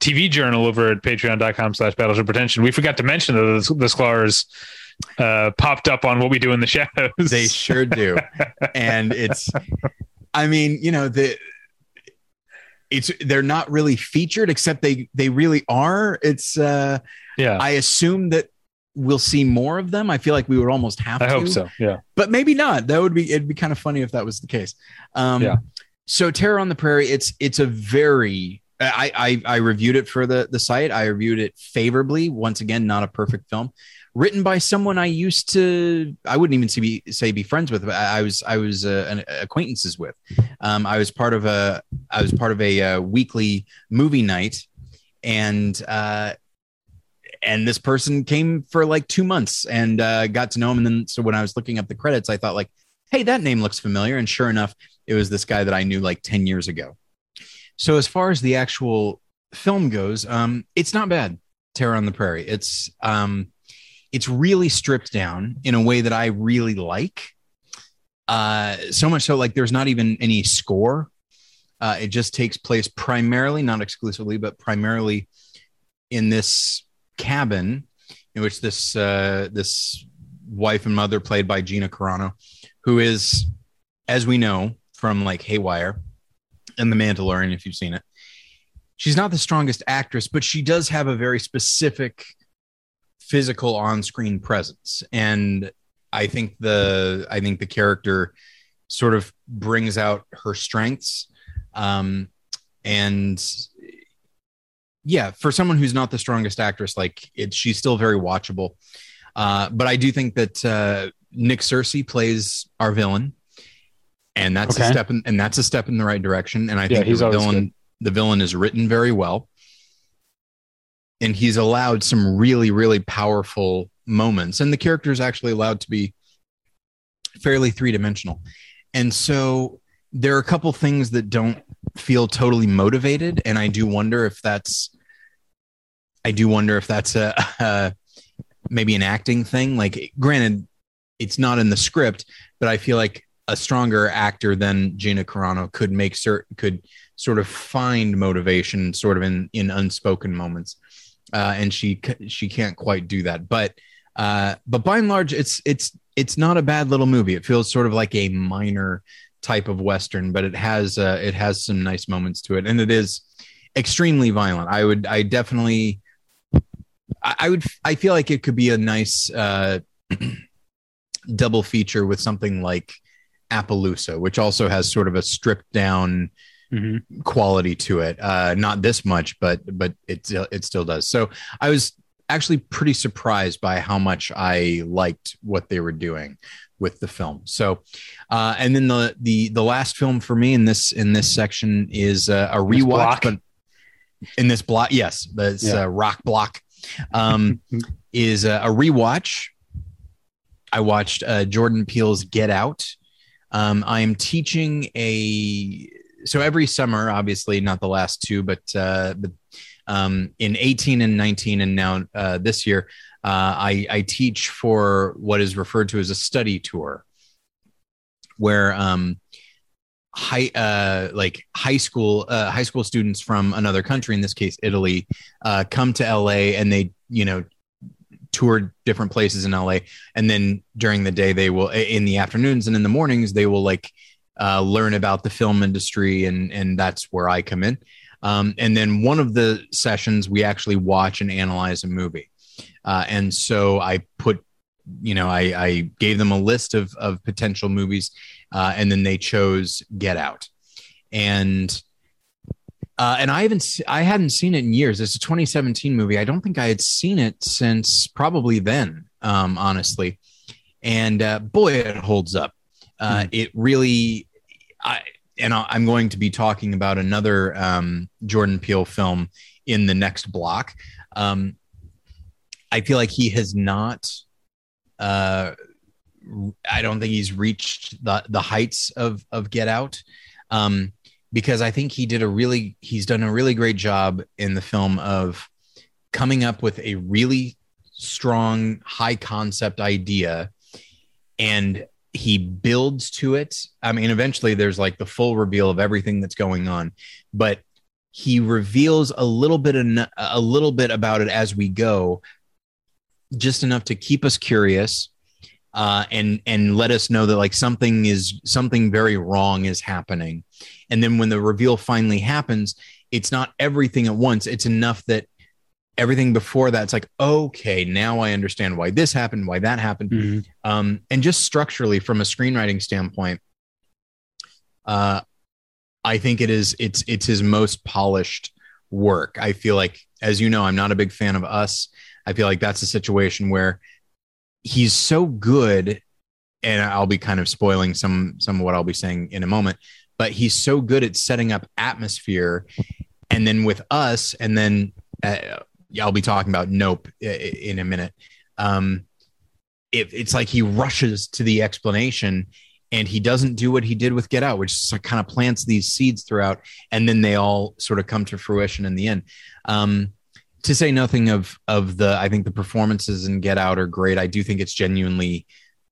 TV journal over at patreon.com slash battleship pretension. We forgot to mention that the, the Sklars uh, popped up on what we do in the shadows. They sure do. and it's, I mean, you know, the, it's they're not really featured except they they really are. It's uh yeah. I assume that we'll see more of them. I feel like we would almost have I to hope so. Yeah. but maybe not. That would be it'd be kind of funny if that was the case. Um yeah. so terror on the prairie it's it's a very I, I i reviewed it for the the site. I reviewed it favorably. Once again not a perfect film written by someone I used to I wouldn't even say be, say be friends with. But I was I was uh, an, acquaintances with. Um, I was part of a I was part of a, uh, weekly movie night, and uh, and this person came for like two months and uh, got to know him. And then so when I was looking up the credits, I thought like, hey, that name looks familiar. And sure enough, it was this guy that I knew like ten years ago. So as far as the actual film goes, um, it's not bad. Terror on the Prairie. It's um, it's really stripped down in a way that I really like. Uh, so much so, like there's not even any score. Uh, it just takes place primarily, not exclusively, but primarily in this cabin in which this uh, this wife and mother, played by Gina Carano, who is, as we know from like Haywire and The Mandalorian, if you've seen it, she's not the strongest actress, but she does have a very specific physical on-screen presence. And i think the i think the character sort of brings out her strengths. Um and yeah for someone who's not the strongest actress like it she's still very watchable. Uh but i do think that uh nick searcy plays our villain. And that's okay. a step in and that's a step in the right direction. And i yeah, think he's the villain good. the villain is written very well and he's allowed some really really powerful moments. And the character is actually allowed to be fairly three-dimensional. And so there are a couple things that don't feel totally motivated and i do wonder if that's i do wonder if that's a, a maybe an acting thing. Like granted it's not in the script but i feel like a stronger actor than gina carano could make certain could sort of find motivation sort of in in unspoken moments uh, and she she can't quite do that. But uh, but by and large, it's it's it's not a bad little movie. It feels sort of like a minor type of western, but it has uh, it has some nice moments to it, and it is extremely violent. I would I definitely I, would I feel like it could be a nice uh, double feature with something like Appaloosa, which also has sort of a stripped down Mhm. quality to it. Uh, not this much, but but it still- it still does. So I was actually pretty surprised by how much I liked what they were doing with the film. So, uh, and then the the the last film for me in this in this section is uh, a rewatch, but in this block, yes, this Yeah. uh, rock block um, is a, a rewatch. I watched uh, Jordan Peele's Get Out. Um, I am teaching a so every summer, obviously not the last two, but uh, but um, in 18 and 19, and now uh, this year, uh, I, I teach for what is referred to as a study tour, where um, high uh, like high school uh, high school students from another country, in this case Italy, uh, come to LA and they you know tour different places in LA, and then during the day they will in the afternoons and in the mornings they will like uh, learn about the film industry, and and that's where I come in. Um, and then one of the sessions we actually watch and analyze a movie, uh, and so I put, you know, I, I gave them a list of of potential movies, uh, and then they chose Get Out, and uh, and I haven't I hadn't seen it in years. It's a 2017 movie. I don't think I had seen it since probably then, um, honestly. And uh, boy, it holds up. Uh, It really, I and I'm going to be talking about another um, Jordan Peele film in the next block. Um, I feel like he has not. Uh, I don't think he's reached the the heights of of Get Out. Um, because I think he did a really he's done a really great job in the film of coming up with a really strong high concept idea and he builds to it. I mean eventually there's like the full reveal of everything that's going on, but he reveals a little bit en- a little bit about it as we go just enough to keep us curious uh, and and let us know that like something is something very wrong is happening and then when the reveal finally happens it's not everything at once it's enough that everything before that's like okay now i understand why this happened why that happened. Mhm. um, and just structurally from a screenwriting standpoint uh, i think it is it's it's his most polished work. I feel like as you know i'm not a big fan of us. I feel like that's a situation where he's so good and i'll be kind of spoiling some some of what i'll be saying in a moment but he's so good at setting up atmosphere and then with us and then uh, i'll be talking about nope in a minute. Um it, it's like he rushes to the explanation and he doesn't do what he did with get out which kind of plants these seeds throughout and then they all sort of come to fruition in the end. Um to say nothing of of the i think the performances in get out are great. I do think it's genuinely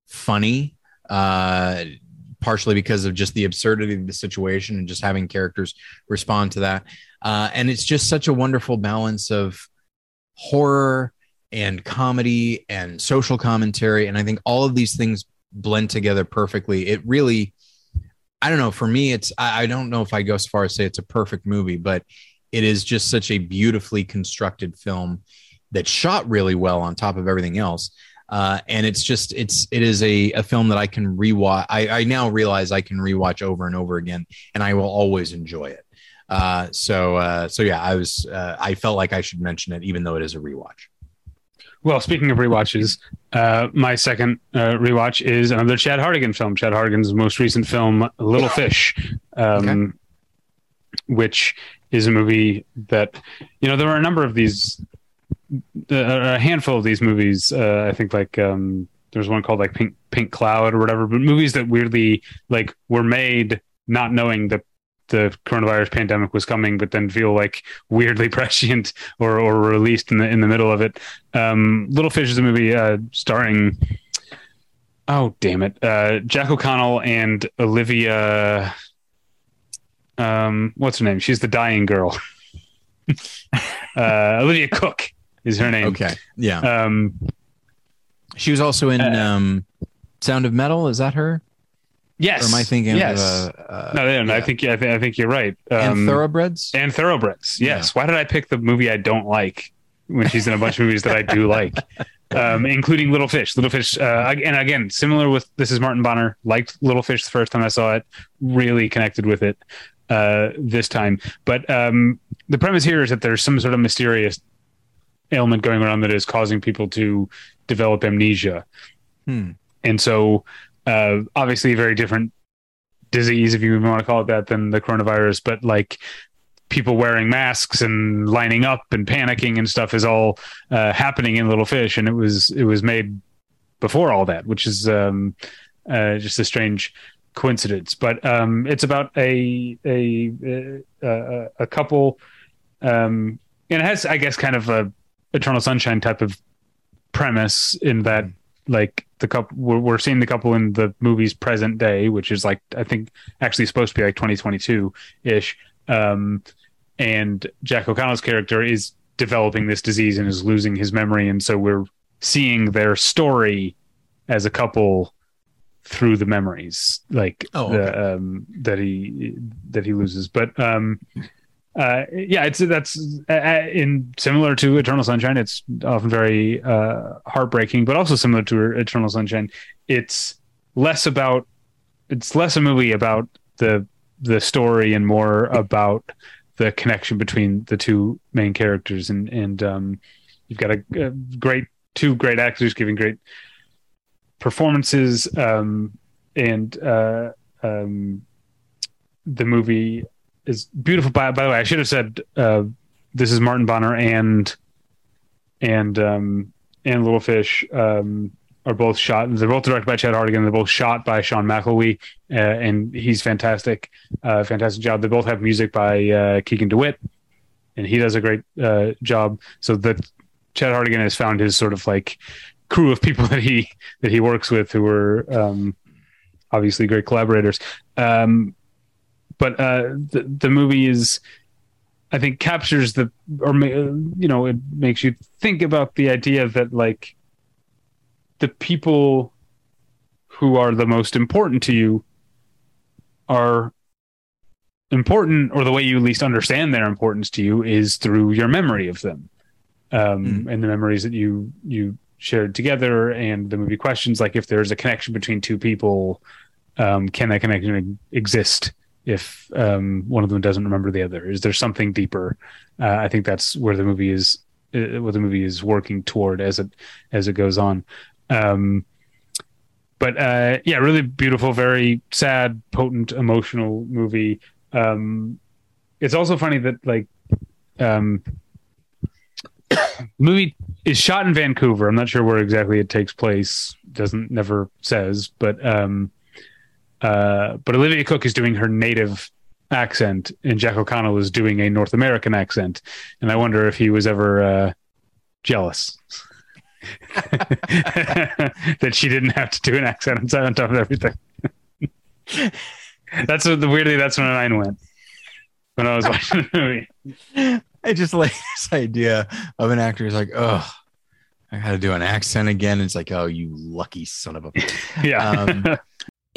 funny uh partially because of just the absurdity of the situation and just having characters respond to that. Uh and it's just such a wonderful balance of horror and comedy and social commentary. And i think all of these things blend together perfectly. It really i don't know for me it's i, I don't know if i go as far as say it's a perfect movie but it is just such a beautifully constructed film that shot really well on top of everything else. Uh, and it's just it's it is a, a film that i can rewatch I, I now realize i can rewatch over and over again and i will always enjoy it uh, so uh, so yeah i was uh, i felt like i should mention it even though it is a rewatch Well, speaking of rewatches, uh, my second uh, rewatch is another Chad Hartigan film. Chad Hartigan's most recent film, Little Fish, um, which is a movie that you know there are a number of these, uh, a handful of these movies. Uh, I think like um, there's one called like Pink Pink Cloud or whatever, but movies that weirdly like were made not knowing that the coronavirus pandemic was coming, but then feel like weirdly prescient or or released in the in the middle of it. Um, Little Fish is a movie uh, starring. Oh damn it! Uh, Jack O'Connell and Olivia. Um, what's her name? She's the dying girl. uh, Olivia Cooke is her name. okay yeah Um, she was also in Uh, um Sound of Metal is that her? Yes. Or am I thinking yes. of uh, uh, no, no, no, I think I, think I think you're right. and Um, Thoroughbreds? and thoroughbreds. Yes. Why did I pick the movie I don't like when she's in a bunch of movies that I do like, um, including Little Fish. Little Fish, uh, and again, similar with this is Martin Bonner. Liked Little Fish the first time I saw it. Really connected with it uh, this time. But um, the premise here is that there's some sort of mysterious ailment going around that is causing people to develop amnesia Hmm. and so uh, obviously a very different disease if you want to call it that than the coronavirus but like people wearing masks and lining up and panicking and stuff is all uh, happening in little fish and it was it was made before all that which is um, uh, just a strange coincidence. But um, it's about a a a, a couple um, and it has i guess kind of a eternal sunshine type of premise in that like the couple we're, we're seeing the couple in the movie's present day which is like i think actually supposed to be like 2022 ish um and jack o'connell's character is developing this disease and is losing his memory and so we're seeing their story as a couple through the memories like Oh, the, um that he that he loses. But um uh, yeah, it's that's uh, uh, in similar to Eternal Sunshine. It's often very uh, heartbreaking, but also similar to Eternal Sunshine. It's less about it's less a movie about the the story and more about the connection between the two main characters. And and um, you've got a, a great two great actors giving great performances, um, and uh, um, the movie is beautiful. By, by the way, I should have said uh, this is Martin Bonner and and um, and Little Fish um, are both shot. They're both directed by Chad Hartigan. They're both shot by Sean McElwee, uh, and he's fantastic. Uh, fantastic job. They both have music by uh, Keegan DeWitt, and he does a great uh, job. So that Chad Hartigan has found his sort of like crew of people that he that he works with who are um, obviously great collaborators. Um, but uh, the the movie is, I think, captures the or you know it makes you think about the idea that like the people who are the most important to you are important or the way you least understand their importance to you is through your memory of them um, Mm. and the memories that you you shared together and the movie questions like if there's a connection between two people um, can that connection exist if um, one of them doesn't remember the other is there something deeper uh, i think that's where the movie is uh, what the movie is working toward as it as it goes on um, but uh, yeah really beautiful very sad potent emotional movie um, it's also funny that like um, movie is shot in Vancouver. I'm not sure where exactly it takes place. Doesn't never says, but um, uh, but Olivia Cooke is doing her native accent, and Jack O'Connell is doing a North American accent, and I wonder if he was ever uh, jealous that she didn't have to do an accent on top of everything. that's what the weirdly that's when mine went when I was watching the movie. I just like this idea of an actor who's like, oh, I got to do an accent again. It's like, oh, you lucky son of a. Yeah. Um,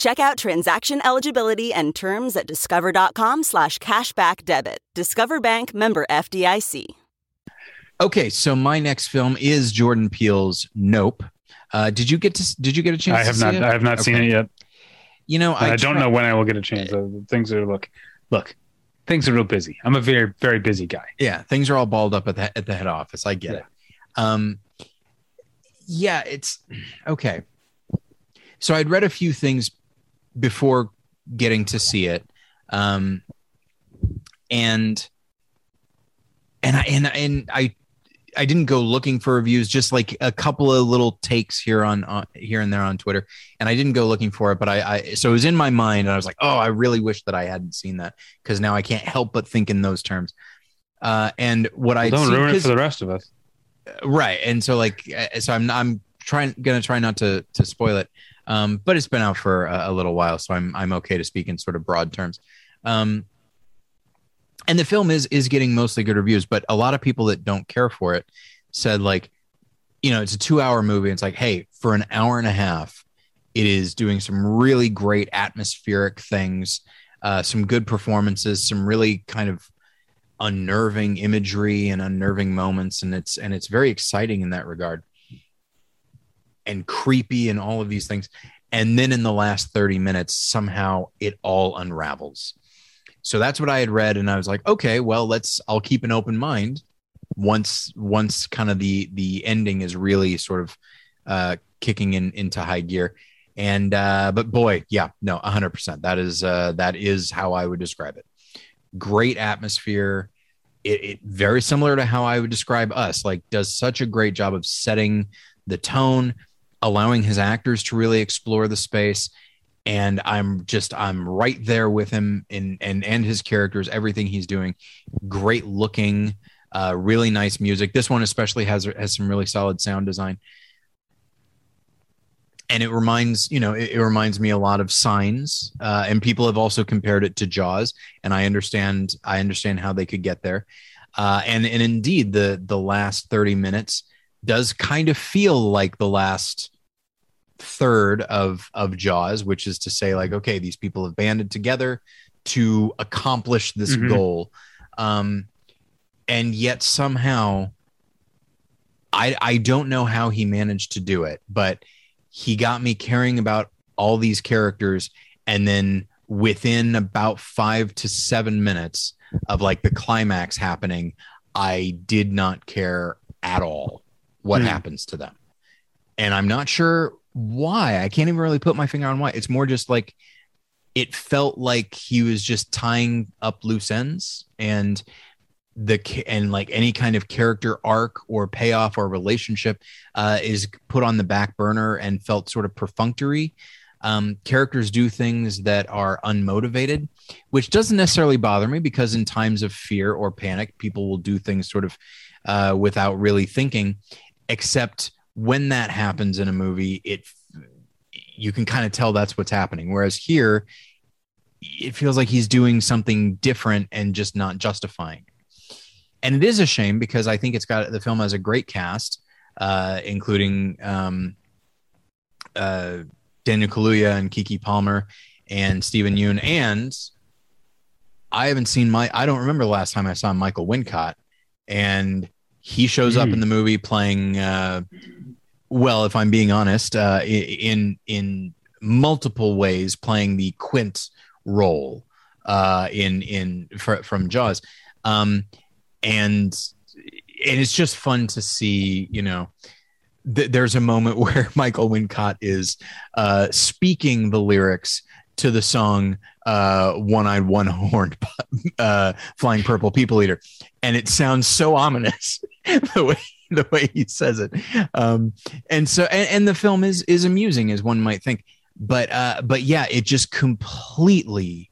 Check out transaction eligibility and terms at discover.com slash cashback debit. Discover Bank member FDIC. okay, so my next film is Jordan Peele's Nope. Uh, did you get to? Did you get a chance? I have to see not. It? I have not seen it yet. You know, And I, don't tried- know when I will get a chance. Uh, Things are look, look, things are real busy. I'm a very, very busy guy. yeah things are all balled up at the at the head office i get Yeah. it um yeah it's okay so i'd read a few things before getting to see it um and and i and, and i I didn't go looking for reviews, just like a couple of little takes here on, on here and there on Twitter, and I didn't go looking for it. But I, I so it was in my mind, and I was like, oh, I really wish that I hadn't seen that because now I can't help but think in those terms. Uh, and what I don't ruin it for the rest of us, right? And so like, uh, so I'm I'm trying gonna try not to to spoil it, um, but it's been out for a, a little while, so I'm I'm okay to speak in sort of broad terms. Um, and the film is is getting mostly good reviews but a lot of people that don't care for it said like you know it's a two hour movie it's like hey for an hour and a half it is doing some really great atmospheric things uh, some good performances some really kind of unnerving imagery and unnerving moments and it's and it's very exciting in that regard and creepy and all of these things and then in the last 30 minutes somehow it all unravels so that's what I had read, and I was like, okay, well, let's. I'll keep an open mind once once kind of the the ending is really sort of uh, kicking in into high gear. And uh, but boy, yeah, no, hundred percent. That is uh, that is how I would describe it. Great atmosphere. It, it very similar to how I would describe us. Like, does such a great job of setting the tone, allowing his actors to really explore the space and I'm just I'm right there with him in and and his characters, everything he's doing. Great looking, uh, really nice music. This one especially has has some really solid sound design. And it reminds, you know, it, it reminds me a lot of Signs, uh, and people have also compared it to Jaws. And I understand, I understand how they could get there. Uh, and and indeed, the the last thirty minutes does kind of feel like the last third of of Jaws, which is to say, like, okay, these people have banded together to accomplish this mm-hmm. goal, um, and yet somehow, I I don't know how he managed to do it, but he got me caring about all these characters, and then within about five to seven minutes of like the climax happening, I did not care at all what mm. happens to them. And I'm not sure why. I can't even really put my finger on why. It's more just like it felt like he was just tying up loose ends and the and like any kind of character arc or payoff or relationship uh, is put on the back burner and felt sort of perfunctory. Um, characters do things that are unmotivated, which doesn't necessarily bother me because in times of fear or panic, people will do things sort of uh, without really thinking. Except when that happens in a movie, it you can kind of tell that's what's happening. Whereas here, it feels like he's doing something different and just not justifying. And it is a shame because I think it's got the film has a great cast, uh, including um, uh, Daniel Kaluuya and keke Palmer and steven Yeun. And I haven't seen my I don't remember the last time I saw Michael Wincott, and he shows mm. up hmm. in the movie playing uh, well, if I'm being honest, uh, in in multiple ways, playing the Quint role uh, in in fr- from Jaws, um, and and it's just fun to see. You know, th- there's a moment where Michael Wincott is uh, speaking the lyrics to the song uh, "One Eyed, One Horned uh, Flying Purple People Eater," and it sounds so ominous the way the way he says it. Um, and so, and, and, the film is is amusing as one might think, but uh, but yeah, it just completely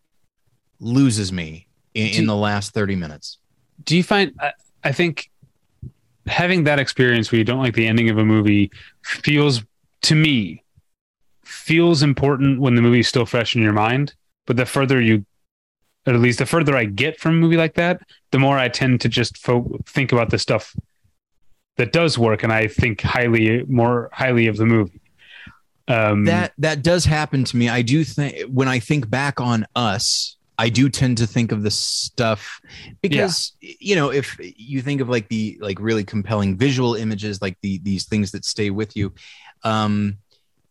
loses me in, in the last thirty minutes. Do you find? I, I think having that experience where you don't like the ending of a movie feels to me feels important when the movie is still fresh in your mind. But the further you at least the further I get from a movie like that, the more I tend to just fo- think about the stuff that does work, and I think highly more highly of the movie. Um, that that does happen to me. I do think when I think back on us, I do tend to think of the stuff because yeah. you know if you think of like the like really compelling visual images, like the these things that stay with you, um,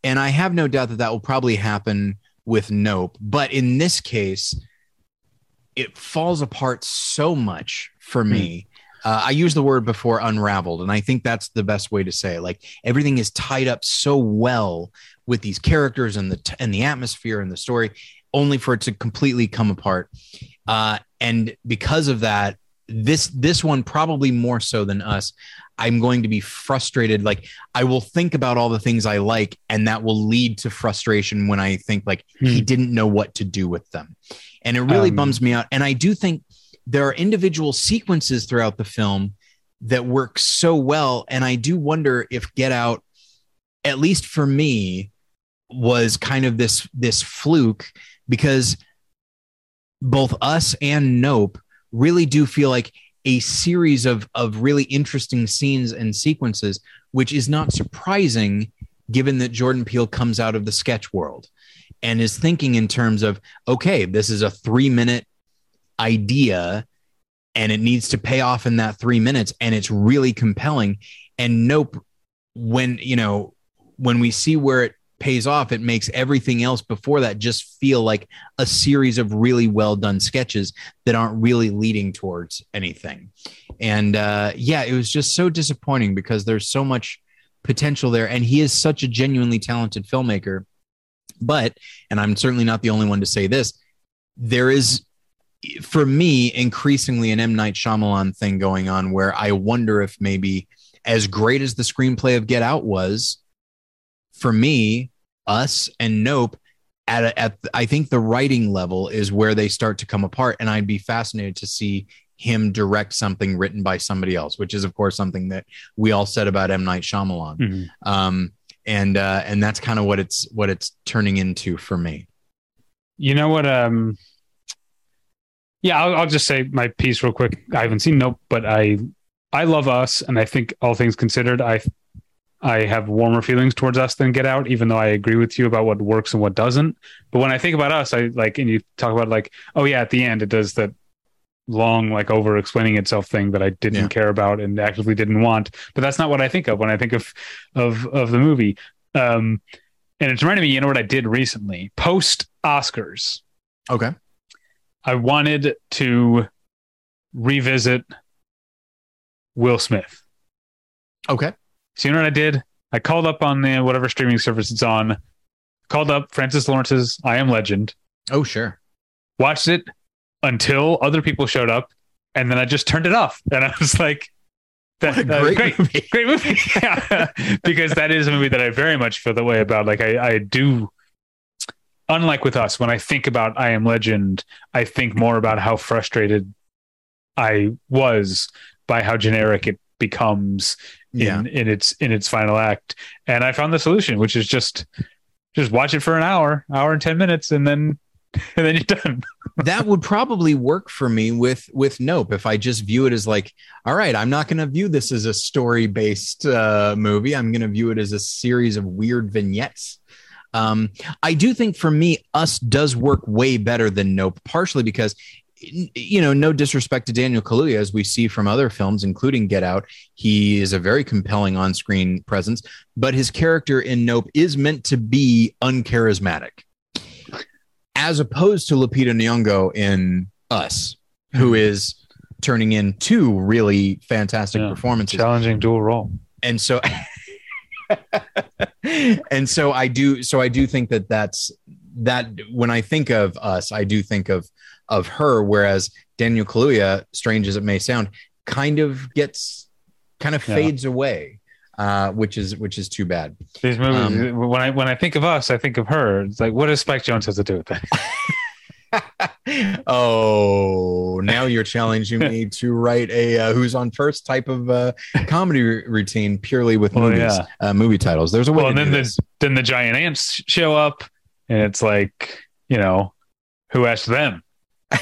and I have no doubt that that will probably happen with Nope. But in this case, it falls apart so much for me uh, I used the word before unraveled, and I think that's the best way to say it. Like everything is tied up so well with these characters and the t- and the atmosphere and the story, only for it to completely come apart. Uh, and because of that, this this one probably more so than us. I'm going to be frustrated. Like i will think about all the things i like and that will lead to frustration when i think like he Hmm. didn't know what to do with them. And it really Um, bums me out. And i do think there are individual sequences throughout the film that work so well. And i do wonder if get out at least for me was kind of this this fluke because both us and nope really do feel like a series of of really interesting scenes and sequences which is not surprising given that Jordan Peele comes out of the sketch world and is thinking in terms of okay this is a 3 minute idea and it needs to pay off in that 3 minutes and it's really compelling. And nope when you know when we see where it pays off it makes everything else before that just feel like a series of really well done sketches that aren't really leading towards anything. And uh yeah it was just so disappointing because there's so much potential there and he is such a genuinely talented filmmaker. But and i'm certainly not the only one to say this there is for me increasingly an M. Night Shyamalan thing going on where I wonder if maybe as great as the screenplay of Get Out was for me us and Nope at a, at I think the writing level is where they start to come apart and I'd be fascinated to see him direct something written by somebody else which is of course something that we all said about M Night Shyamalan Mhm. um and uh and that's kind of what it's what it's turning into for me You know what? Um, yeah, I'll, I'll just say my piece real quick. I haven't seen Nope, but I I love Us, and I think all things considered, I I have warmer feelings towards Us than Get Out, even though I agree with you about what works and what doesn't. But when I think about Us, I like, and you talk about like, oh yeah, at the end it does that long like over explaining itself thing that I didn't Yeah. care about and actively didn't want. But that's not what I think of when I think of of of the movie. Um, and it's reminding me, you know what I did recently post Oscars. okay I wanted to revisit Will Smith. okay So you know what I did? I called up on the whatever streaming service it's on, called up Francis Lawrence's I Am Legend, oh sure watched it until other people showed up, and then I just turned it off. And I was like, that, that- great great, movie. great movie. Yeah. because that is a movie that I very much feel that way about. Like I, I do unlike with us, when I think about I Am Legend, I think more about how frustrated I was by how generic it becomes yeah in, in its in its final act. And I found the solution, which is just just watch it for an hour, hour and ten minutes, and then and then you're done. that would probably work for me with with nope if i just view it as like all right i'm not going to view this as a story based uh, movie i'm going to view it as a series of weird vignettes um, i do think for me us does work way better than nope partially because you know no disrespect to daniel kaluuya as we see from other films including get out he is a very compelling on-screen presence but his character in nope is meant to be uncharismatic as opposed to Lupita Nyong'o in Us, who hmm. is turning in two really fantastic Yeah. performances. Challenging dual role. And so, and so I do. So I do think that that's that. When I think of Us, I do think of of her. Whereas Daniel Kaluuya, strange as it may sound, kind of gets kind of Yeah. fades away, uh, which is which is too bad. These movies, Um, when I when I think of us, I think of her. It's like, what does Spike Jonze have to do with that? oh, now you're challenging me to write a uh, "Who's on First type of uh, comedy r- routine purely with Well, movies, yeah. uh, movie titles. There's a way well, then the this. then the giant ants show up, and it's like, you know, who asked them?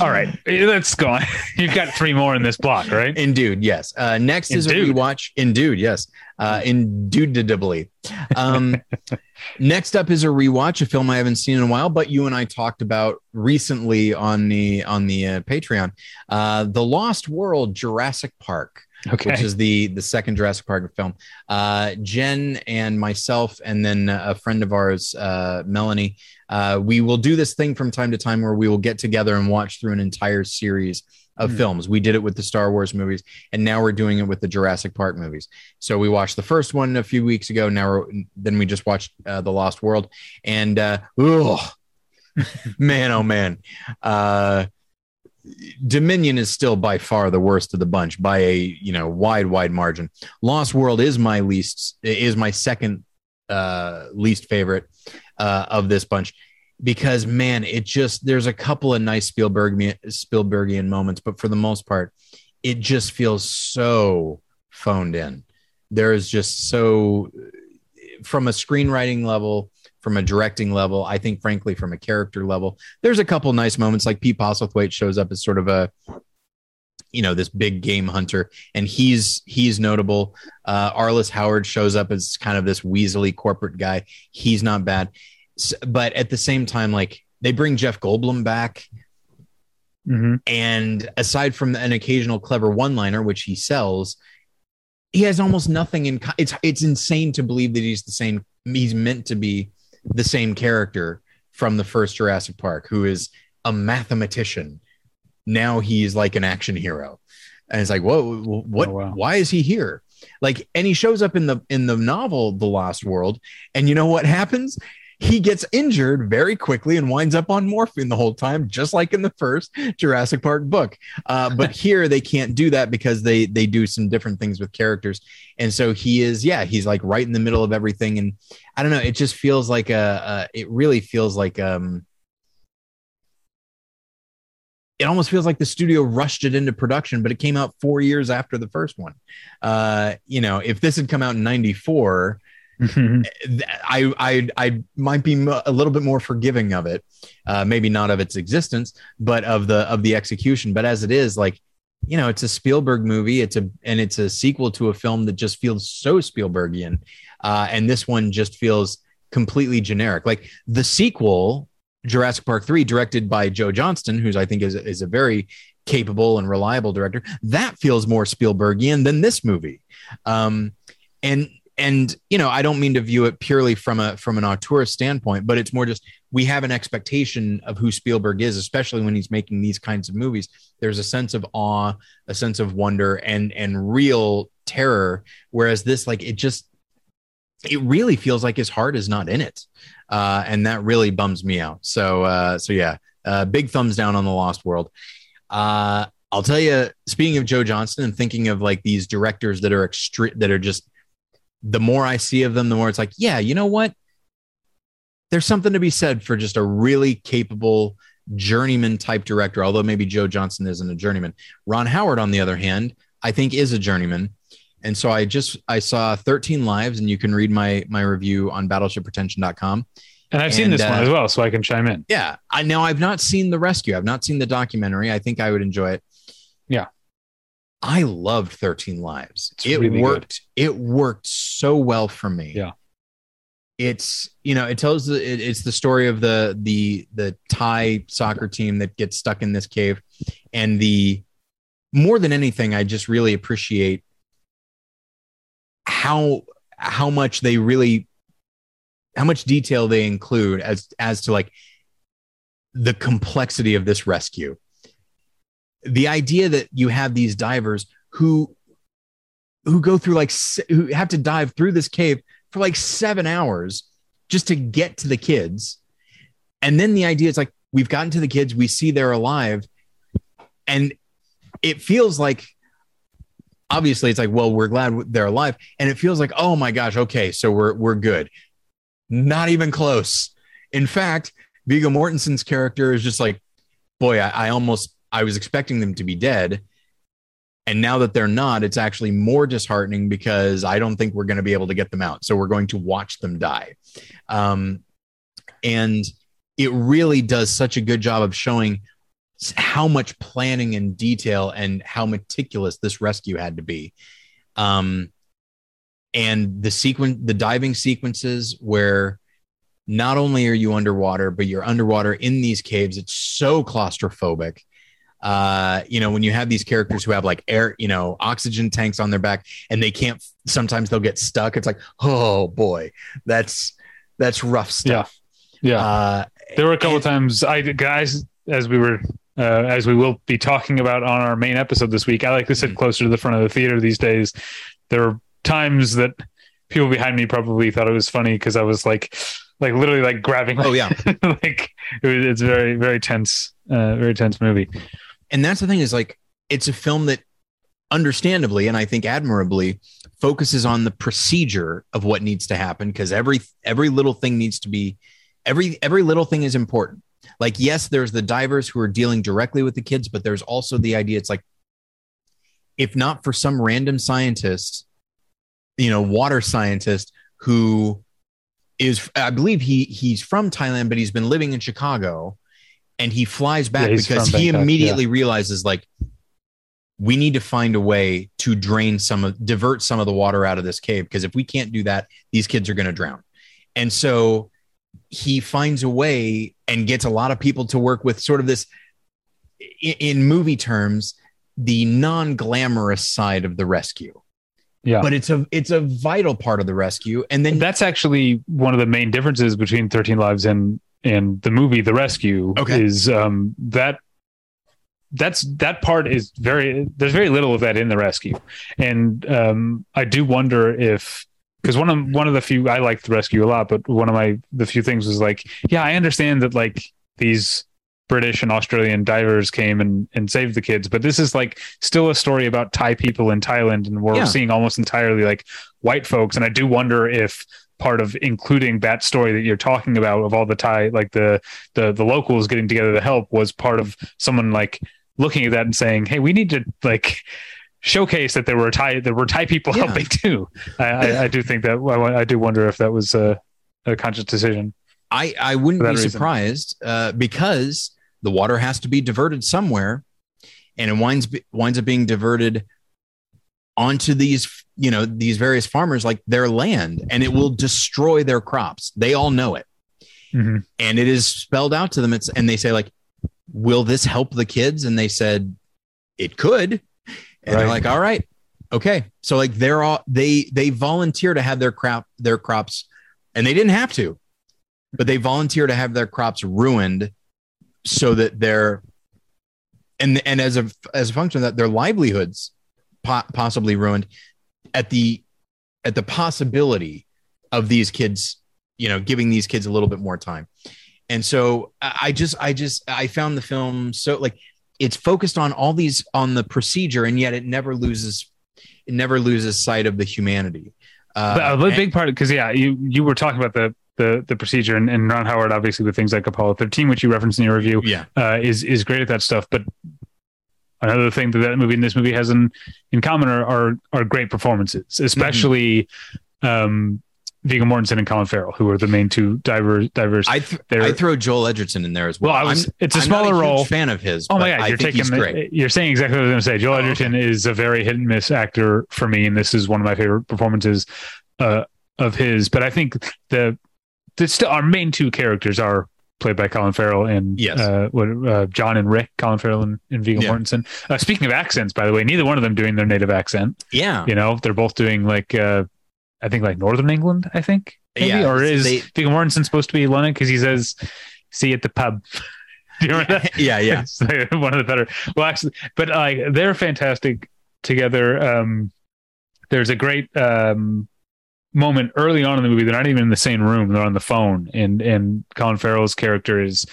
All right, let's go on. You've got three more in this block, right? Indude, yes. Uh, next is a rewatch. Indude, yes. Uh, indubitably. Um, next up is a rewatch, a film I haven't seen in a while, but you and I talked about recently on the on the uh, Patreon. Uh, the Lost World, Jurassic Park. Okay. which is the the second Jurassic Park film. Uh, Jen and myself, and then a friend of ours, uh, Melanie. Uh, we will do this thing from time to time where we will get together and watch through an entire series of Hmm. films. We did it with the Star Wars movies, and now we're doing it with the Jurassic Park movies. So we watched the first one a few weeks ago. Now we're, then we just watched uh, the Lost World, and uh, ugh, man, oh man. Uh, Dominion is still by far the worst of the bunch by a you know wide wide margin. Lost World is my least is my second uh, least favorite uh, of this bunch because man, it just there's a couple of nice Spielberg Spielbergian moments, but for the most part, it just feels so phoned in. There is just so from a screenwriting level from a directing level. I think, frankly, from a character level, there's a couple nice moments like Pete Postlethwaite shows up as sort of a you know this big game hunter and he's he's notable uh arliss howard shows up as kind of this weaselly corporate guy he's not bad but at the same time like they bring jeff goldblum back mm-hmm. and aside from an occasional clever one liner which he sells he has almost nothing in it's it's insane to believe that he's the same he's meant to be the same character from the first Jurassic Park, who is a mathematician. Now he's like an action hero, and it's like, whoa, what? Oh, wow. Why is he here? Like, and he shows up in the in the novel The Lost World, and you know what happens? He gets injured very quickly and winds up on morphine the whole time, just like in the first Jurassic Park book. Uh, but here they can't do that because they they do some different things with characters, and so he is yeah he's like right in the middle of everything, and I don't know it just feels like a, a it really feels like um it almost feels like the studio rushed it into production, but it came out four years after the first one. Uh, you know, if this had come out in '94, Mm-hmm. I, I I might be a little bit more forgiving of it, uh, maybe not of its existence, but of the of the execution. But as it is, like you know, it's a Spielberg movie. It's a and it's a sequel to a film that just feels so Spielbergian, uh, and this one just feels completely generic. Like the sequel, Jurassic Park three, directed by Joe Johnston, who's I think is is a very capable and reliable director. That feels more Spielbergian than this movie. Um, and and you know i don't mean to view it purely from a from an auteur standpoint but it's more just we have an expectation of who spielberg is especially when he's making these kinds of movies. There's a sense of awe a sense of wonder and and real terror. Whereas this like it just it really feels like his heart is not in it. Uh, and that really bums me out. So uh, so yeah uh, big thumbs down on the lost world. Uh, i'll tell you speaking of joe johnston and thinking of like these directors that are extre- that are just the more I see of them, the more it's like, yeah, you know what? There's something to be said for just a really capable journeyman type director, although maybe Joe Johnston isn't a journeyman. Ron Howard, on the other hand, I think is a journeyman. And so I just I saw 13 lives, and you can read my my review on battleshippretension.com. And I've and, seen this uh, one as well, so I can chime in. Yeah. I know I've not seen the rescue. I've not seen the documentary. I think I would enjoy it. Yeah. I loved 13 Lives. It's it really worked. Good. It worked so well for me. Yeah. It's you know it tells the it, it's the story of the the the Thai soccer team that gets stuck in this cave, and the more than anything, I just really appreciate how how much they really how much detail they include as as to like the complexity of this rescue the idea that you have these divers who who go through like who have to dive through this cave for like seven hours just to get to the kids. And then the idea is like we've gotten to the kids we see they're alive and it feels like obviously it's like well we're glad they're alive. And it feels like oh my gosh okay so we're we're good. Not even close. In fact viggo mortensen's character is just like boy I, I almost I was expecting them to be dead. And now that they're not, it's actually more disheartening because I don't think we're going to be able to get them out. So we're going to watch them die. Um, and it really does such a good job of showing how much planning and detail and how meticulous this rescue had to be. Um, and the sequence, the diving sequences where not only are you underwater, but you're underwater in these caves. It's so claustrophobic uh, you know, when you have these characters who have like air, you know, oxygen tanks on their back and they can't, sometimes they'll get stuck. It's like, oh boy, that's, that's rough stuff. Yeah. Yeah. Uh, there were a couple and, times I, guys, as we were, uh, as we will be talking about on our main episode this week, I like to sit mm-hmm. closer to the front of the theater these days. There were times that people behind me probably thought it was funny because I was like, like literally like grabbing. Oh yeah, like it was, it's very very tense, uh, very tense movie. And that's the thing is like it's a film that understandably and i think admirably focuses on the procedure of what needs to happen because every every little thing needs to be every every little thing is important. Like yes there's the divers who are dealing directly with the kids but there's also the idea it's like if not for some random scientist you know water scientist who is i believe he he's from thailand but he's been living in chicago and he flies back Yeah, because he Bangkok, immediately realizes like we need to find a way to drain some of divert some of the water out of this cave because if we can't do that these kids are going to drown. And so he finds a way and gets a lot of people to work with sort of this in, in movie terms the non-glamorous side of the rescue. Yeah. but it's a it's a vital part of the rescue and then That's actually one of the main differences between 13 Lives and and the movie The Rescue Okay. is um that that's that part is very there's very little of that in the rescue and um i do wonder if because one of one of the few i liked the rescue a lot but one of my the few things was like yeah i understand that like these british and australian divers came and and saved the kids but this is like still a story about thai people in thailand and we're Yeah. seeing almost entirely like white folks and i do wonder if part of including that story that you're talking about of all the thai like the the the locals getting together to help was part of someone like looking at that and saying, "Hey, we need to like showcase that there were Thai there were Thai people Yeah. helping too." I, I, I do think that I, I do wonder if that was a, a conscious decision. I, I wouldn't be reason. surprised uh, because the water has to be diverted somewhere, and it winds winds up being diverted onto these you know these various farmers like their land, and it will destroy their crops. They all know it, Mhm. and it is spelled out to them. It's and they say like, "Will this help the kids?" And they said, "It could," and they're like, "All right." Okay, so like they're all they they volunteer to have their crop their crops, and they didn't have to but they volunteer to have their crops ruined so that they're and and as a as a function of that their livelihoods po- possibly ruined at the at the possibility of these kids you know giving these kids a little bit more time and so i just i just i found the film so like it's focused on all these on the procedure and yet it never loses it never loses sight of the humanity uh, But a and- big part because yeah, you you were talking about the the the procedure and, and Ron Howard obviously with things like Apollo 13, which you referenced in your review, yeah uh, is is great at that stuff. But another thing that that movie and this movie has in in common are are, are great performances, especially um, Viggo Mortensen and Colin Farrell, who are the main two divers. Divers. I th- I throw Joel Edgerton in there as well. well, was. I'm, it's a I'm smaller a huge role. fan of his. Oh my god, I you're taking you're saying exactly what I was going to say. Joel Oh, Edgerton is a very hit and miss actor for me, and this is one of my favorite performances uh, of his. But I think the the still our main two characters are played by Colin Farrell and Yes. uh, what uh, John and Rick, Colin Farrell and, and Viggo Yeah. Mortensen. Uh, speaking of accents, by the way, neither one of them doing their native accent. Yeah, You know, they're both doing like uh, I think like Northern England. I think maybe Yeah, or is they- Viggo Mortensen supposed to be London because he says, "See you at the pub." Do you remember that? yeah, yeah. It's like one of the better. Well, actually, but like they're fantastic together. Um, there's a great um, moment early on in the movie. They're not even in the same room. They're on the phone, and and Colin Farrell's character is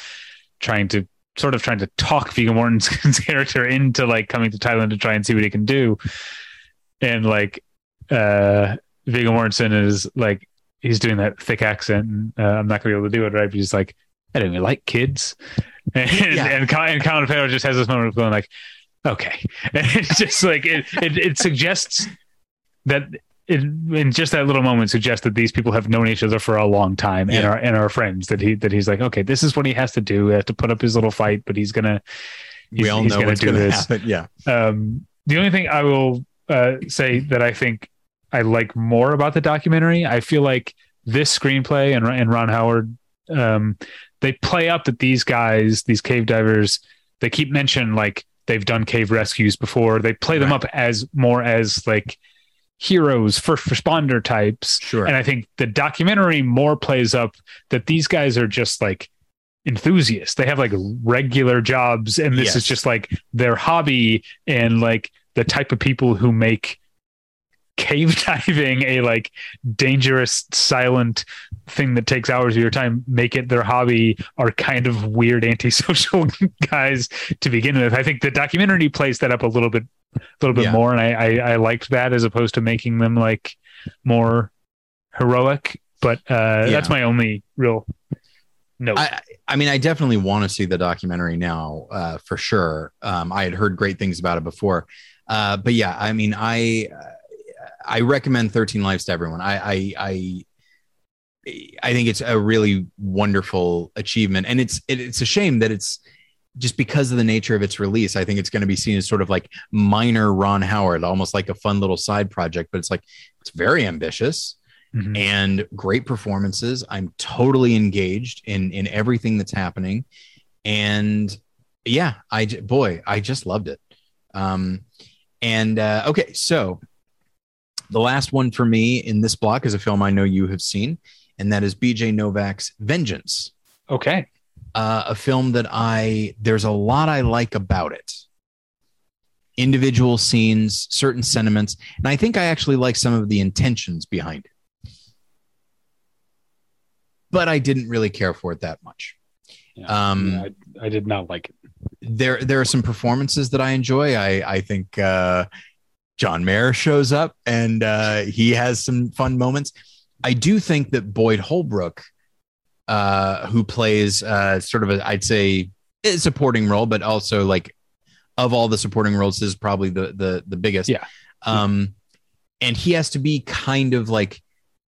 trying to sort of trying to talk Viggo Mortensen's character into like coming to Thailand to try and see what he can do. And like uh Viggo Mortensen is like he's doing that thick accent. And, uh, I'm not gonna be able to do it right. But he's like, I don't even like kids. And Yeah. and, Colin, and Colin Farrell just has this moment of going like, okay, and it's just like it it, it suggests that. It, in just that little moment suggests that these people have known each other for a long time and Yeah. are and are friends that he that he's like okay this is what he has to do he has to put up his little fight but he's gonna we all he's know gonna what's do going to this. happen. Yeah, Um, the only thing I will uh, say that I think I like more about the documentary, I feel like this screenplay and, and Ron Howard, um, they play up that these guys, these cave divers, they keep mentioning like they've done cave rescues before. They play them Right. up as more as like heroes, first responder types. sure. And I think the documentary more plays up that these guys are just like enthusiasts. They have like regular jobs, and this Yes. is just like their hobby and like the type of people who make cave diving, a like dangerous, silent thing that takes hours of your time, make it their hobby, are kind of weird, antisocial guys to begin with. I think the documentary plays that up a little bit, a little bit Yeah. more, and I, I I liked that as opposed to making them like more heroic. But uh, that's my only real no. I, I mean, I definitely want to see the documentary now, uh, for sure. Um, I had heard great things about it before, uh, but yeah, I mean, I I recommend Thirteen Lives to everyone. I I I, I think it's a really wonderful achievement, and it's it, it's a shame that it's just because of the nature of its release. I think it's going to be seen as sort of like minor Ron Howard, almost like a fun little side project, but it's like it's very ambitious Mhm. and great performances. I'm totally engaged in in everything that's happening, and yeah, I boy, I just loved it. Um, and uh, okay, so the last one for me in this block is a film I know you have seen, and that is B.J. Novak's Vengeance, Okay. Uh, a film that I there's a lot I like about it. Individual scenes, certain sentiments, and I think I actually like some of the intentions behind it but I didn't really care for it that much. Yeah. Um, Yeah, I, I did not like it. There, there are some performances that I enjoy. I, I think uh, John Mayer shows up and uh, he has some fun moments. I do think that Boyd Holbrook, uh, who plays uh, sort of a, I'd say, a supporting role, but also like of all the supporting roles, this is probably the the the biggest. Yeah. Um, and he has to be kind of like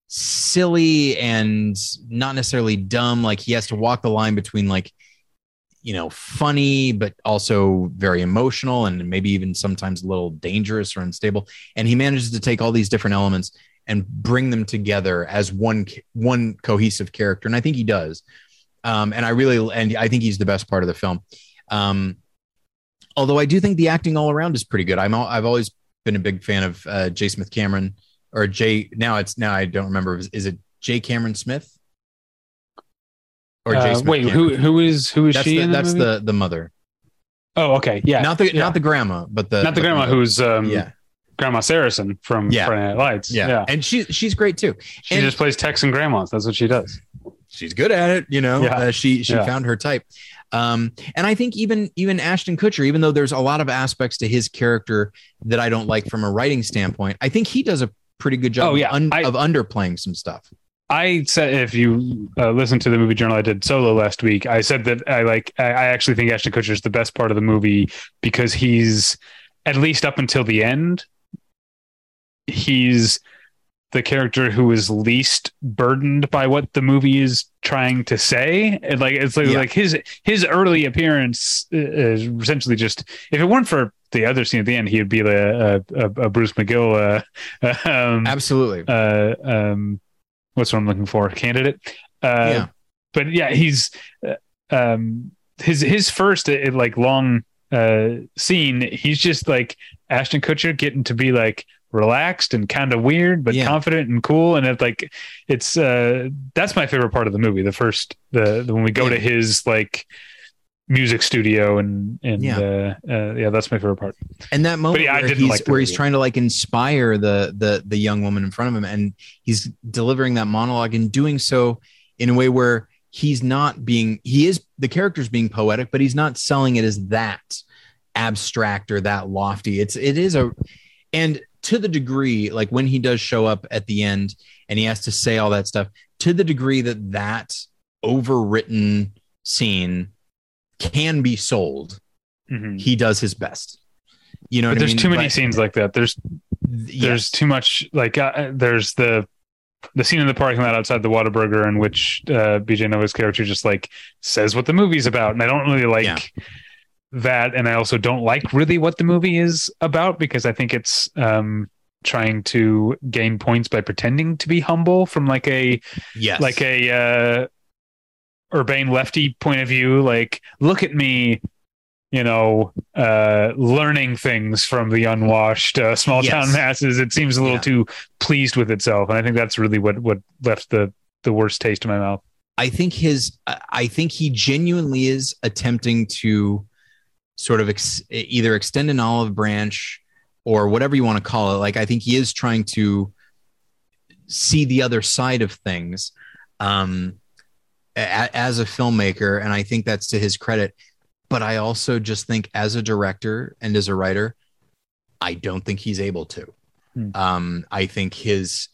silly and not necessarily dumb. Like he has to walk the line between like, you know, funny, but also very emotional and maybe even sometimes a little dangerous or unstable. And he manages to take all these different elements and bring them together as one one cohesive character. And I think he does. Um, and I really and I think he's the best part of the film. Um, although I do think the acting all around is pretty good. I'm al- I've always been a big fan of uh, J. Smith Cameron or J. Now it's now I don't remember. Is, is it J. Cameron Smith or J. Uh, Smith wait, Cameron? who who is who is That's she? the, in that's movie? the the mother. Oh, okay. Yeah. not the yeah. not the grandma, but the not the grandma who's um yeah Grandma Saracen from Yeah. Friday Night Lights. yeah Yeah. and she she's great too. She and- just plays Texan grandmas. That's what she does. she's good at it you know Yeah. uh, she she found her type um and i think even even ashton kutcher even though there's a lot of aspects to his character that i don't like from a writing standpoint i think he does a pretty good job Oh, yeah. of, un- I- of underplaying some stuff I said if you uh, listen to the movie journal I did solo last week, I said that I like I, I actually think Ashton Kutcher is the best part of the movie because he's at least up until the end, he's the character who is least burdened by what the movie is trying to say. And like it's like Yeah. like his his early appearance is essentially just if it weren't for the other scene at the end, he would be the uh, a, a Bruce McGill. Uh, um, absolutely uh, um, what's what I'm looking for? Candidate. Uh, Yeah. But yeah, he's uh, um, his his first uh, like long uh, scene. He's just like Ashton Kutcher getting to be like relaxed and kind of weird, but Yeah. confident and cool. And it's like it's uh, that's my favorite part of the movie. The first the, the when we go Yeah. to his like music studio and and Yeah. uh, uh, yeah, that's my favorite part. and that moment yeah, where, he's, like where he's trying to like inspire the the the young woman in front of him and he's delivering that monologue and doing so in a way where he's not being he is the character's being poetic but he's not selling it as that abstract or that lofty it's it is a and to the degree like when he does show up at the end and he has to say all that stuff to the degree that that overwritten scene can be sold Mhm. he does his best you know But what I there's mean? too many But- scenes like that. There's Yes. there's too much like uh, there's the the scene in the parking lot outside the Whataburger in which uh, BJ Novak's character just like says what the movie's about, and I don't really like Yeah. That, and I also don't like really what the movie is about because I think it's um, trying to gain points by pretending to be humble from like a yes like a uh, urbane lefty point of view. Like, look at me, you know, uh, learning things from the unwashed uh, small Yes. town masses. It seems a little Yeah. too pleased with itself, and I think that's really what what left the the worst taste in my mouth. I think his I think he genuinely is attempting to sort of ex, either extend an olive branch or whatever you want to call it. Like I think he is trying to see the other side of things um, a- as a filmmaker, and I think that's to his credit. But I also just think, as a director and as a writer, I don't think he's able to. Hmm. Um, I think his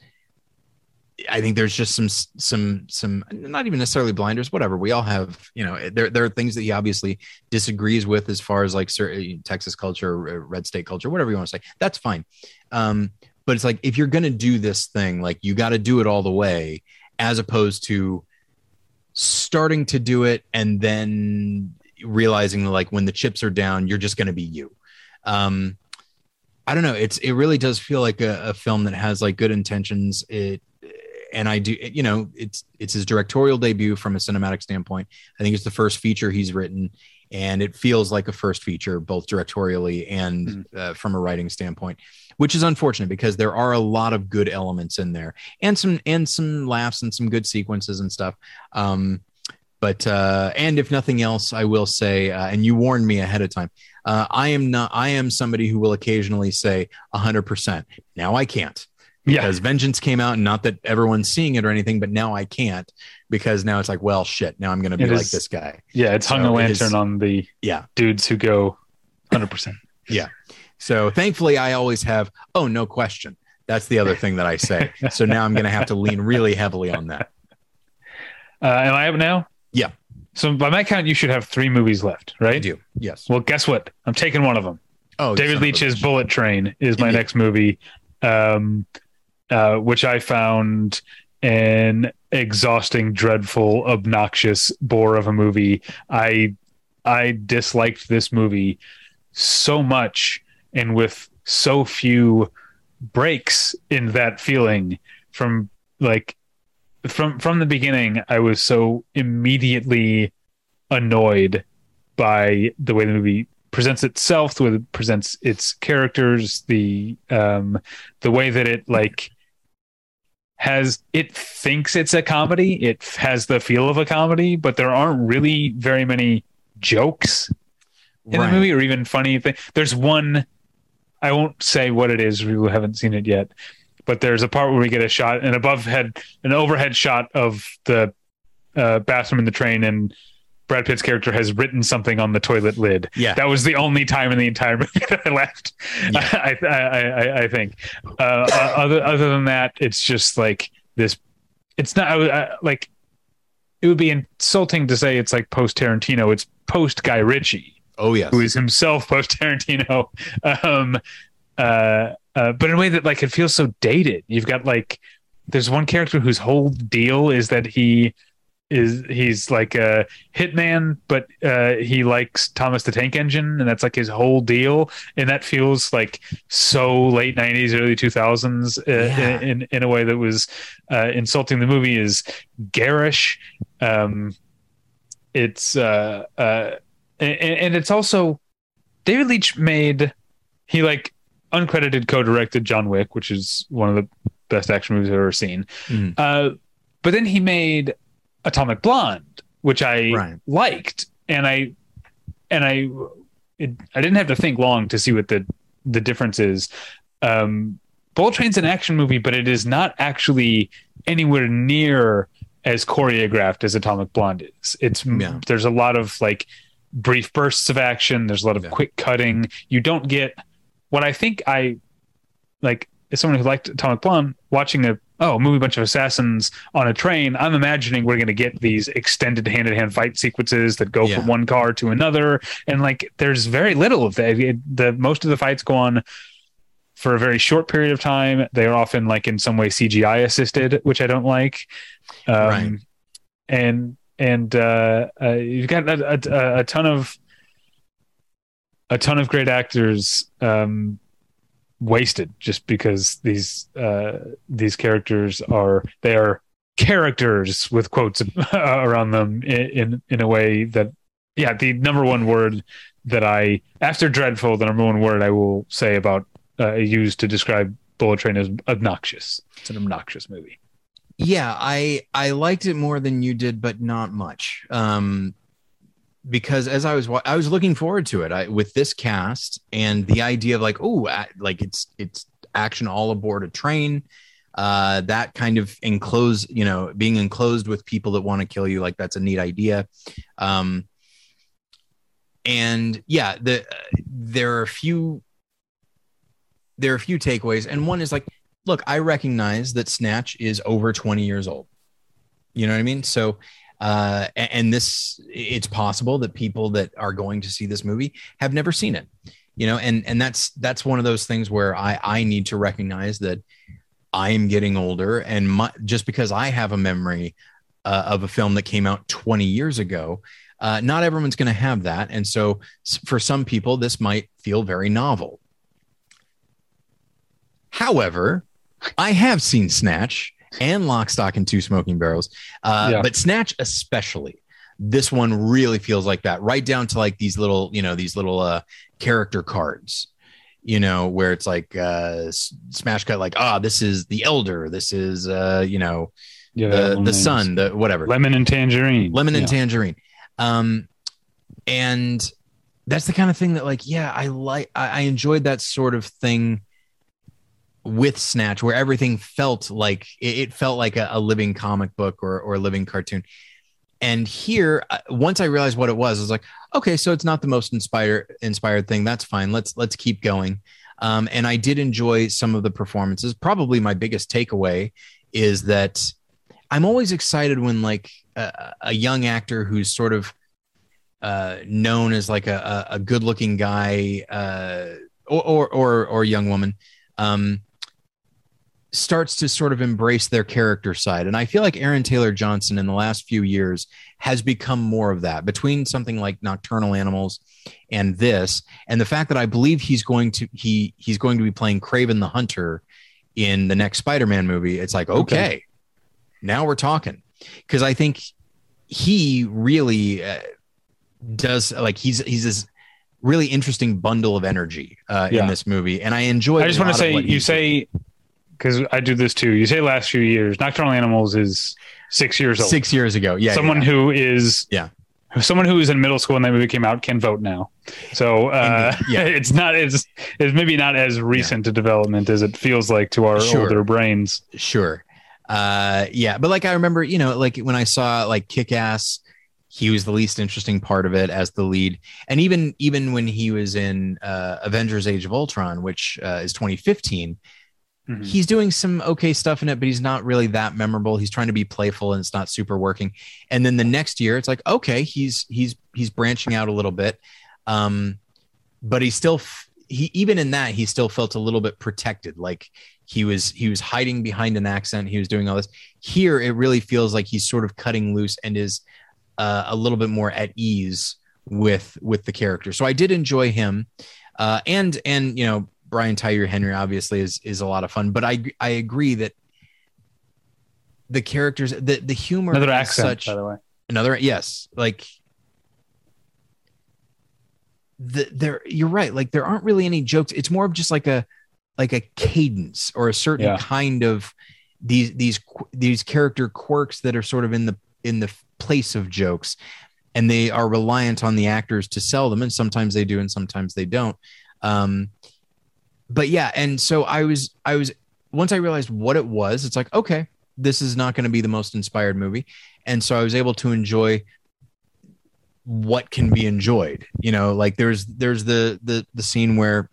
I think there's just some some some not even necessarily blinders, whatever. We all have, you know, there there are things that he obviously disagrees with as far as like certain Texas culture, red state culture, whatever you want to say. That's fine. Um, but it's like if you're gonna do this thing, like you got to do it all the way, as opposed to starting to do it and then realizing like when the chips are down, you're just gonna be you. Um, I don't know. It's it really does feel like a, a film that has like good intentions. It and I do, you know, it's it's his directorial debut from a cinematic standpoint. I think it's the first feature he's written, and it feels like a first feature both directorially and mm. uh, from a writing standpoint, which is unfortunate because there are a lot of good elements in there and some and some laughs and some good sequences and stuff. Um, but uh, and if nothing else, I will say, uh, and you warned me ahead of time. Uh, I am not. I am somebody who will occasionally say hundred percent. Now I can't because yeah. Vengeance came out, and not that everyone's seeing it or anything, but now I can't because now it's like, well, shit. Now I'm going to be like is, this guy. Yeah, it's hung so a lantern is, on the yeah dudes who go 100. percent Yeah. So thankfully, I always have. Oh, no question. That's the other thing that I say. so now I'm going to have to lean really heavily on that. Uh, am I up now? Yeah. So by my count, you should have three movies left, right? I do. Yes. Well, guess what? I'm taking one of them. Oh, David Leitch's Bullet Train is my next movie. Um, uh, which I found an exhausting, dreadful, obnoxious bore of a movie. I I disliked this movie so much and with so few breaks in that feeling from like from from the beginning I was so immediately annoyed by the way the movie presents itself the way it presents its characters the um the way that it like has it thinks it's a comedy. It has the feel of a comedy, but there aren't really very many jokes in right. the movie or even funny thing. There's one I won't say what it is. We haven't seen it yet, but there's a part where we get a shot, an above head, an overhead shot of the uh, bathroom in the train, and Brad Pitt's character has written something on the toilet lid. Yeah, that was the only time in the entire movie that I laughed. Yeah. I, I, I, I, think. Uh, other other than that, it's just like this. It's not I, like it would be insulting to say it's like post Tarantino. It's post Guy Ritchie. Oh yes, who is himself post Tarantino. Um, uh, uh, but in a way that like it feels so dated. You've got like there's one character whose whole deal is that he is he's like a hitman, but uh, he likes Thomas the Tank Engine, and that's like his whole deal. And that feels like so late '90s, early 2000s uh, yeah. in in a way that was uh, insulting. The movie is garish. Um, it's uh, uh, and, and it's also David Leitch made he like uncredited co-directed John Wick, which is one of the best action movies I've ever seen. Mm. Uh, but then he made Atomic Blonde, which I right. liked, and I and I it, I didn't have to think long to see what the the difference is. Um, Bullet Train's an action movie, but it is not actually anywhere near as choreographed as Atomic Blonde is. It's yeah. there's a lot of like brief bursts of action. There's a lot of yeah. quick cutting. You don't get what I think I like as someone who liked Atomic Blonde, watching a oh, movie bunch of assassins on a train, I'm imagining we're going to get these extended hand to hand fight sequences that go yeah. from one car to another. And like, there's very little of that. It, the most of the fights go on for a very short period of time. They are often like in some way CGI assisted, which I don't like. Um, right. And, and, uh, uh, you've got a, a, a ton of, a ton of great actors, um, wasted just because these uh, these characters are they are characters with quotes around them in, in, in a way that yeah the number one word that I after dreadful the number one word I will say about uh, to describe Bullet Train is obnoxious. It's an obnoxious movie. Yeah, I I liked it more than you did, but not much. Um, because as I was I was looking forward to it I, with this cast and the idea of like oh like it's it's action all aboard a train uh that kind of enclosed you know being enclosed with people that want to kill you like that's a neat idea. Um and yeah the there are a few there are a few takeaways and one is like look I recognize that Snatch is over 20 years old. You know what I mean? So uh, and this it's possible that people that are going to see this movie have never seen it you know and and that's that's one of those things where i i need to recognize that i am getting older and my, just because i have a memory uh, of a film that came out 20 years ago uh, not everyone's going to have that. And so for some people this might feel very novel. However i have seen snatch and Lock, Stock, and Two Smoking Barrels. Uh, yeah. But Snatch, especially, this one really feels like that, right down to like these little, you know, these little uh, character cards, you know, where it's like uh, smash cut, like, ah, this is the elder, this is, uh, you know, yeah, the, the son, the whatever, lemon and tangerine, lemon and tangerine. Um, and that's the kind of thing that, like, yeah, I like, I, I enjoyed that sort of thing with Snatch, where everything felt like it, it felt like a, a, living comic book or, or a living cartoon. And here, uh, once I realized what it was, I was like, okay, so it's not the most inspired inspired thing. That's fine. Let's let's keep going. Um, and I did enjoy some of the performances. Probably my biggest takeaway is that I'm always excited when like a, a young actor who's sort of uh, known as like a, a good looking guy uh, or, or, or or young woman um, starts to sort of embrace their character side. And I feel like Aaron Taylor Johnson in the last few years has become more of that between something like Nocturnal Animals and this, and the fact that I believe he's going to he he's going to be playing Kraven the Hunter in the next Spider-Man movie. It's like, okay, okay. now we're talking. Because I think he really uh, does like he's he's this really interesting bundle of energy uh, yeah. in this movie, and I enjoy. I just want to say, you say because I do this too. You say last few years. Nocturnal Animals is six years old. Six years ago. Yeah. Someone yeah. who is yeah. Someone who was in middle school when that movie came out can vote now. So uh, yeah, it's not as it's maybe not as recent yeah. a development as it feels like to our sure. older brains. Sure. Uh, yeah, but like I remember, you know, like when I saw like Kick Ass, he was the least interesting part of it as the lead, and even even when he was in uh, Avengers: Age of Ultron, which uh, is 2015 Mm-hmm. He's doing some okay stuff in it, but he's not really that memorable. He's trying to be playful and it's not super working. And then the next year, it's like, okay, he's he's he's branching out a little bit. Um, but he still he even in that he still felt a little bit protected like he was he was hiding behind an accent he was doing all this here it really feels like he's sort of cutting loose and is uh, a little bit more at ease with with the character so i did enjoy him uh, and and you know Brian Tyree Henry obviously is is a lot of fun, but I I agree that the characters the the humor another accent such, by the way. Another yes like the there you're right like there aren't really any jokes. It's more of just like a like a cadence or a certain yeah. kind of these these these character quirks that are sort of in the in the place of jokes and they are reliant on the actors to sell them and sometimes they do and sometimes they don't. Um but yeah, and so I was I was once I realized what it was, it's like okay, this is not going to be the most inspired movie, and so I was able to enjoy what can be enjoyed. You know, like there's there's the the the scene where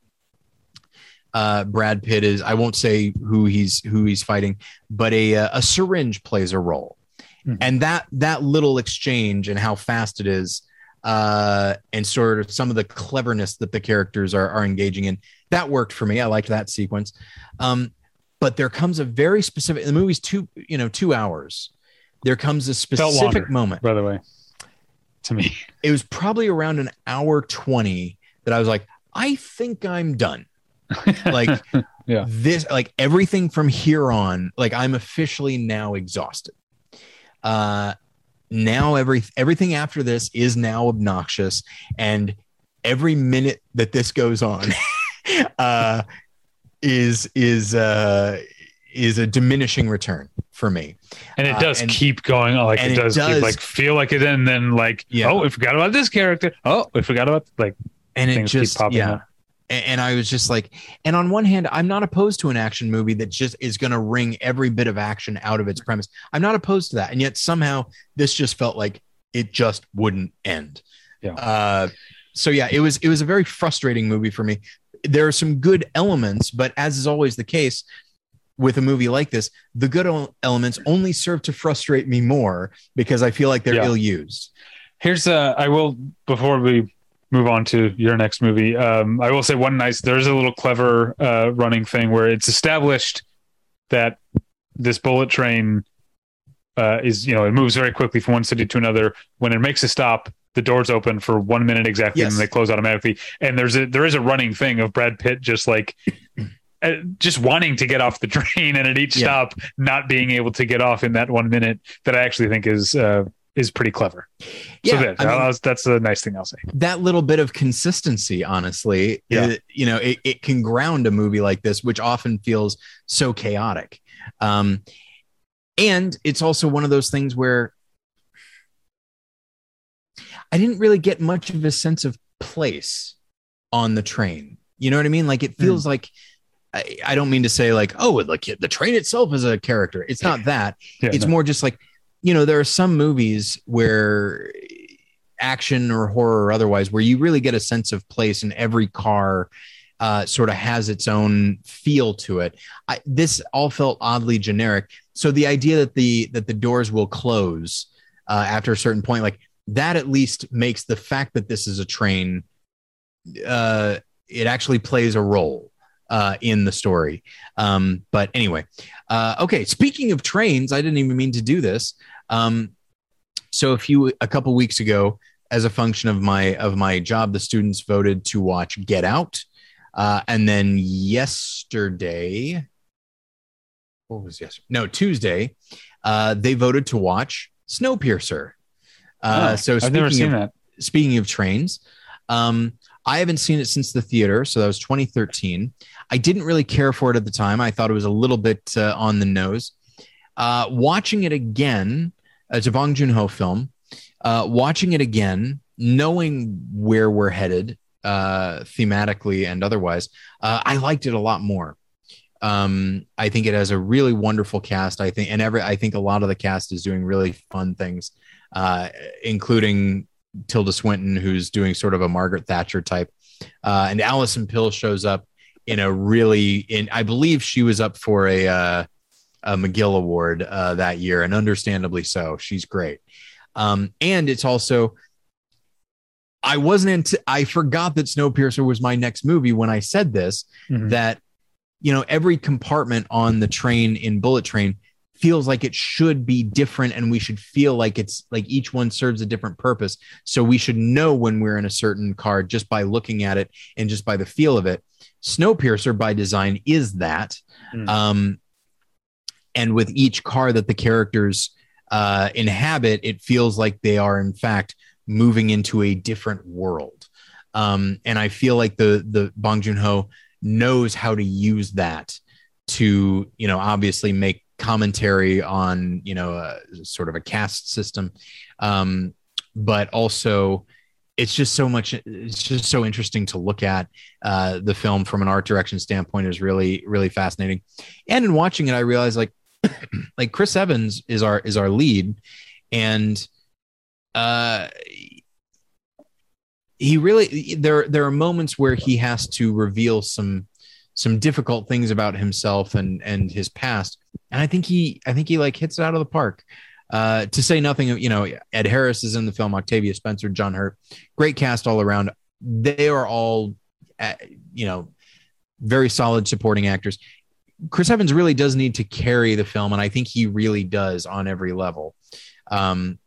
uh, Brad Pitt is I won't say who he's who he's fighting, but a uh, a syringe plays a role, mm-hmm. and that that little exchange and how fast it is, uh, and sort of some of the cleverness that the characters are are engaging in that worked for me. I liked that sequence. Um, but there comes a very specific. The movie's two, you know, two hours. There comes a specific longer, moment. By the way, to me, it was probably around an hour twenty that I was like, I think I'm done. like, yeah, this, like everything from here on, like I'm officially now exhausted. Uh, now every everything after this is now obnoxious, and every minute that this goes on. uh, is is uh, is a diminishing return for me. and it Uh, does and- keep going. oh, Like it it does, keep, like feel like it, and then like Yeah. oh, we forgot about this character. Oh, we forgot about like And it things keep just popping yeah. up. And I was just like, and on one hand, I'm not opposed to an action movie that just is going to wring every bit of action out of its premise. I'm not opposed to that. And yet somehow this just felt like it just wouldn't end. Yeah. Uh, so yeah, it was it was a very frustrating movie for me. There are some good elements, but as is always the case with a movie like this, the good elements only serve to frustrate me more because I feel like they're Yeah. ill used. Here's a I will before we move on to your next movie. Um, I will say one nice. There's a little clever uh, running thing where it's established that this bullet train uh, is you know it moves very quickly from one city to another. When it makes a stop, the doors open for one minute exactly, Yes. and they close automatically. And there's a there is a running thing of Brad Pitt just like. uh, Just wanting to get off the train, and at each Yeah. stop, not being able to get off in that one minute, that I actually think is uh, is pretty clever. Yeah, so that, I mean- that's, a nice thing I'll say. that little bit of consistency, honestly, Yeah. it- you know, it, it can ground a movie like this, which often feels so chaotic. Um, and it's also one of those things where I didn't really get much of a sense of place on the train. You know what I mean? Like it feels like I, I don't mean to say like, oh, like the train itself is a character. It's not that Yeah, it's no. more just like you know there are some movies where action or horror or otherwise where you really get a sense of place and every car uh, sort of has its own feel to it. I, this all felt oddly generic. So the idea that the that the doors will close uh, after a certain point like that at least makes the fact that this is a train uh, it actually plays a role uh, in the story um, but anyway uh, okay, speaking of trains, I didn't even mean to do this. Um, so a few a couple weeks ago, as a function of my of my job, the students voted to watch Get Out, uh, and then yesterday, what was yesterday? No, Tuesday, uh, they voted to watch Snowpiercer. Uh, Oh, so I've speaking never of, seen that. speaking of trains, um, I haven't seen it since the theater, so that was 2013. I didn't really care for it at the time. I thought it was a little bit uh, on the nose. Uh, watching it again, it's a Bong Joon Ho film. Uh, watching it again, knowing where we're headed uh, thematically and otherwise, uh, I liked it a lot more. Um, I think it has a really wonderful cast. I think, and every I think a lot of the cast is doing really fun things, uh, including Tilda Swinton, who's doing sort of a Margaret Thatcher type, uh, and Alison Pill shows up in a really in I believe she was up for a uh, a McGill Award uh, that year, and understandably so. She's great, um, and it's also I wasn't into, I forgot that Snowpiercer was my next movie when I said this Mhm. that you know every compartment on the train in Bullet Train feels like it should be different and we should feel like it's like each one serves a different purpose. So we should know when we're in a certain card just by looking at it and just by the feel of it. Snowpiercer by design is that. Mm. um and with each car that the characters uh inhabit it feels like they are in fact moving into a different world. Um and i feel like the the bong joon-ho knows how to use that to you know obviously make commentary on you know a, sort of a caste system. Um but also it's just so much it's just so interesting to look at uh the film from an art direction standpoint is really really fascinating. And in watching it i realized like like chris evans is our is our lead. And uh he really there there are moments where he has to reveal some some difficult things about himself and and his past. And i think he i think he like hits it out of the park. Uh to say nothing of you know ed harris is in the film octavia spencer john hurt great cast all around. They are all uh, you know very solid supporting actors. Chris evans really does need to carry the film and i think he really does on every level. Um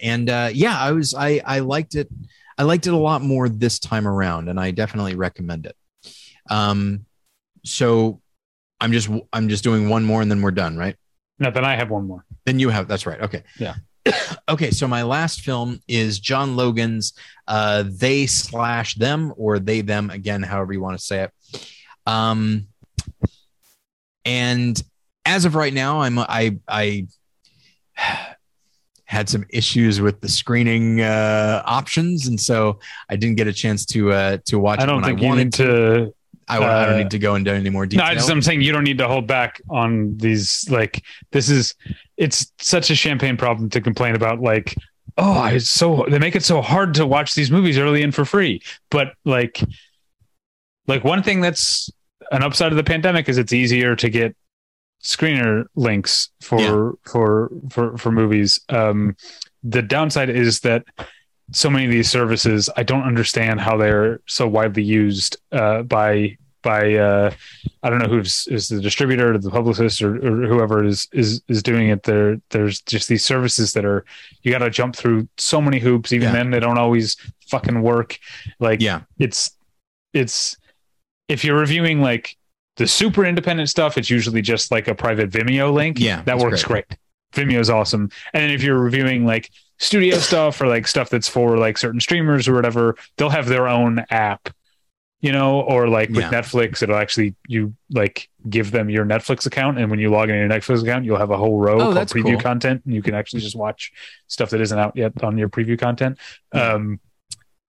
and uh yeah i was i i liked it i liked it a lot more this time around and i definitely recommend it. Um so i'm just i'm just doing one more and then we're done right No, then I have one more. then you have that's right okay Yeah. okay so my last film is john logan's uh they slash them or they them again however you want to say it um and as of right now, I'm I I had some issues with the screening uh, options, and so I didn't get a chance to uh, to watch. I it don't think I you wanted need to. I, I don't uh, need to go into any more No. I just, I'm saying you don't need to hold back on these. Like, this is it's such a champagne problem to complain about. Like, oh, it's so they make it so hard to watch these movies early and for free. But like, like one thing that's an upside of the pandemic is it's easier to get screener links for Yeah. for for for movies. Um, the downside is that so many of these services, I don't understand how they're so widely used uh, by by uh, I don't know who's is the distributor or the publicist or, or whoever is is is doing it. There there's just these services that are you got to jump through so many hoops. Even Yeah. then, they don't always fucking work. Like yeah, it's it's if you're reviewing like the super independent stuff, it's usually just like a private Vimeo link. Yeah, that works great. Vimeo's awesome. And then if you're reviewing like studio stuff or like stuff that's for like certain streamers or whatever, they'll have their own app, you know, or like with Yeah. Netflix, it'll actually you like give them your Netflix account, and when you log in your Netflix account, you'll have a whole row Oh, called preview cool. content, and you can actually just watch stuff that isn't out yet on your preview content. Yeah. Um,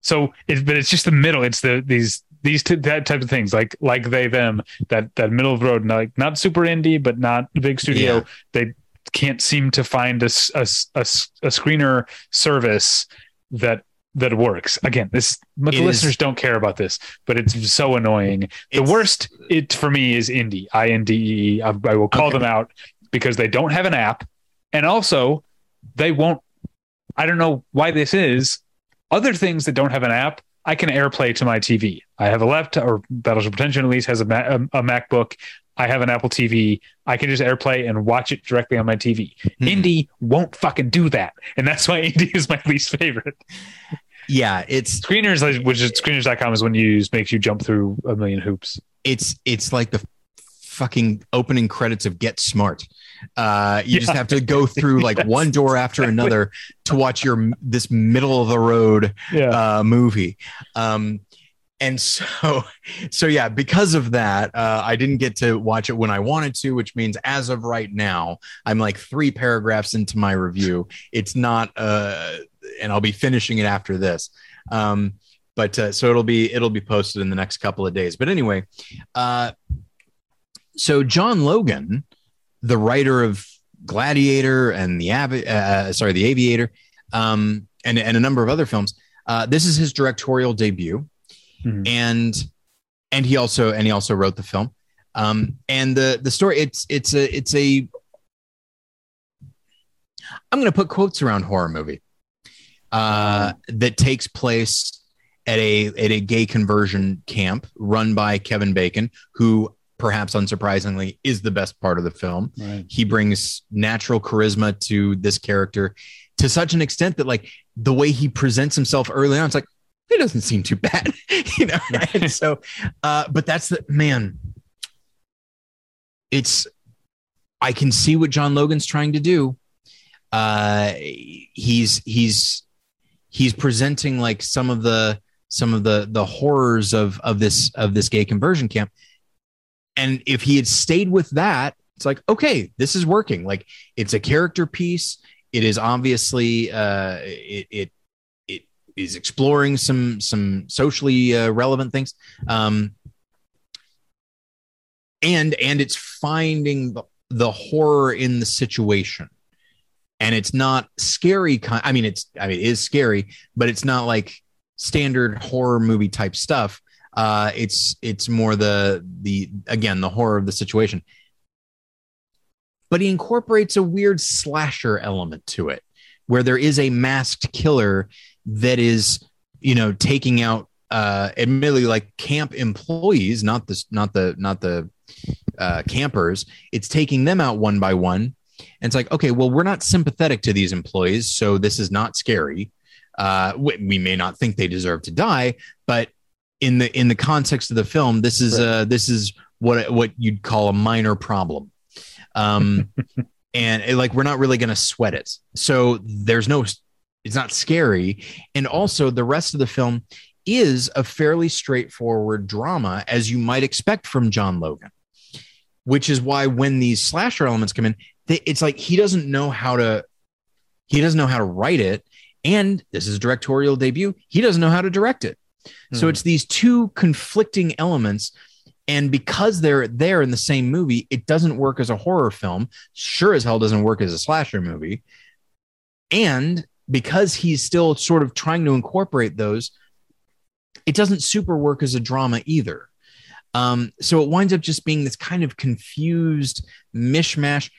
so it's but it's just the middle. It's the these these two, that type of things like like they them that that middle of the road, like not super indie, but not big studio. Yeah. They can't seem to find a a a screener service that that works. Again, this but the is- listeners don't care about this, but it's so annoying. The worst it for me is Indee. I N D E E. I I will call Okay. them out because they don't have an app, and also they won't. I don't know why this is. Other things that don't have an app, I can AirPlay to my TV. I have a laptop, or Battleship Pretension at least has a, Ma- a, a MacBook. I have an Apple TV. I can just AirPlay and watch it directly on my TV. Mhm. Indee won't fucking do that, and that's why Indee is my least favorite. yeah, it's Screeners, which is screeners.com, is when you use makes you jump through a million hoops. it's it's like the fucking opening credits of Get Smart. Uh, you just have to go through like Yes, one door after another to watch your this middle of the road Yeah, uh, movie. Um, and so, so yeah, because of that, uh, I didn't get to watch it when I wanted to, which means as of right now, I'm like three paragraphs into my review. It's not, uh, and I'll be finishing it after this. Um, but uh, so it'll be it'll be posted in the next couple of days. But anyway, uh, so John Logan, the writer of Gladiator and the Ab- uh, sorry the Aviator, um, and and a number of other films. Uh, this is his directorial debut, Mhm. and and he also and he also wrote the film. Um, and the the story it's it's a it's a I'm going to put quotes around horror movie uh, that takes place at a at a gay conversion camp run by Kevin Bacon, who perhaps unsurprisingly is the best part of the film right. he brings natural charisma to this character to such an extent that like the way he presents himself early on it's like it doesn't seem too bad you know? And so uh but that's the man it's i can see what john logan's trying to do. Uh he's he's he's presenting like some of the some of the the horrors of of this of this gay conversion camp. And if he had stayed with that it's like okay this is working. Like it's a character piece. It is obviously uh it it, it is exploring some some socially uh, relevant things. Um and and it's finding the, the horror in the situation. And it's not scary kind i mean it's i mean it is scary but it's not like standard horror movie type stuff. Uh it's it's more the the again the horror of the situation. But he incorporates a weird slasher element to it where there is a masked killer that is you know taking out uh admittedly like camp employees not the not the not the uh campers it's taking them out one by one. And it's like okay well we're not sympathetic to these employees so this is not scary. Uh we, we may not think they deserve to die but in the in the context of the film this is Right. uh this is what what you'd call a minor problem. Um and it, like we're not really going to sweat it. So there's no it's not scary and also the rest of the film is a fairly straightforward drama as you might expect from john logan which is why when these slasher elements come in, they, it's like he doesn't know how to he doesn't know how to write it, and this is a directorial debut. He doesn't know how to direct it. So Hmm. it's these two conflicting elements. And because they're there in the same movie, it doesn't work as a horror film. Sure as hell doesn't work as a slasher movie. And because he's still sort of trying to incorporate those, it doesn't super work as a drama either. Um, so it winds up just being this kind of confused mishmash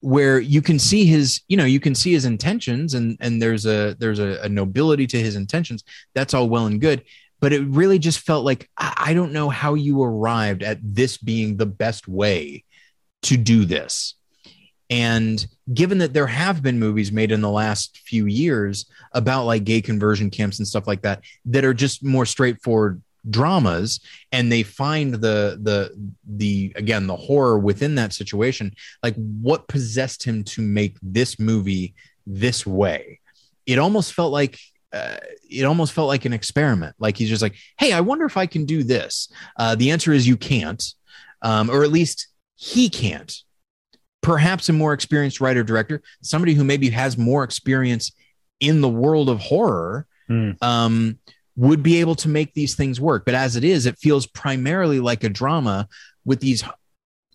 where you can see his, you know, you can see his intentions and and there's a there's a, a nobility to his intentions. That's all well and good. But it really just felt like I, I don't know how you arrived at this being the best way to do this. And given that there have been movies made in the last few years about like gay conversion camps and stuff like that that are just more straightforward dramas and they find the the the again the horror within that situation like what possessed him to make this movie this way? It almost felt like uh, it almost felt like an experiment. Like he's just like hey i wonder if i can do this. Uh, the answer is you can't um, or at least he can't perhaps a more experienced writer director somebody who maybe has more experience in the world of horror Hmm. um, would be able to make these things work. But as it is, it feels primarily like a drama with these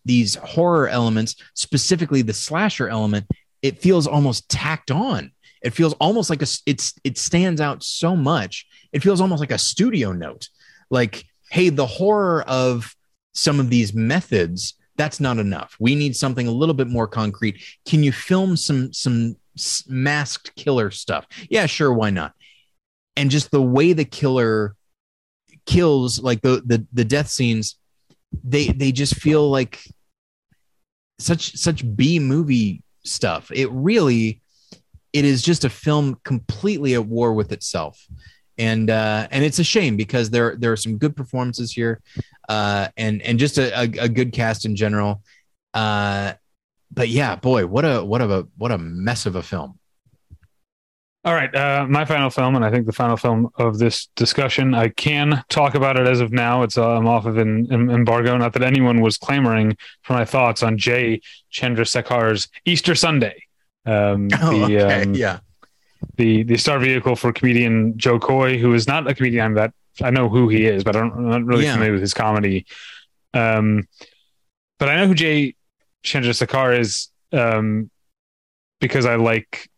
these horror elements, specifically the slasher element. It feels almost tacked on. It feels almost like a it's it stands out so much. It feels almost like a studio note. Like, hey, the horror of some of these methods that's not enough. We need something a little bit more concrete. Can you film some some masked killer stuff? Yeah, sure, why not? And just the way the killer kills, like the the the death scenes, they they just feel like such such B movie stuff. It really it is just a film completely at war with itself. And uh, and it's a shame because there there are some good performances here, uh, and and just a, a, a good cast in general. Uh, but yeah, boy, what a what a what a mess of a film. All right, uh, my final film, and I think the final film of this discussion. I can talk about it as of now. It's uh, I'm off of an, an embargo. Not that anyone was clamoring for my thoughts on Jay Chandrasekhar's Easter Sunday. Um, the, um, yeah, the the star vehicle for comedian Jo Koy, who is not a comedian. I'm that I know who he is, but I don't, I'm not really Yeah. familiar with his comedy. Um, but I know who Jay Chandrasekhar is um, because I like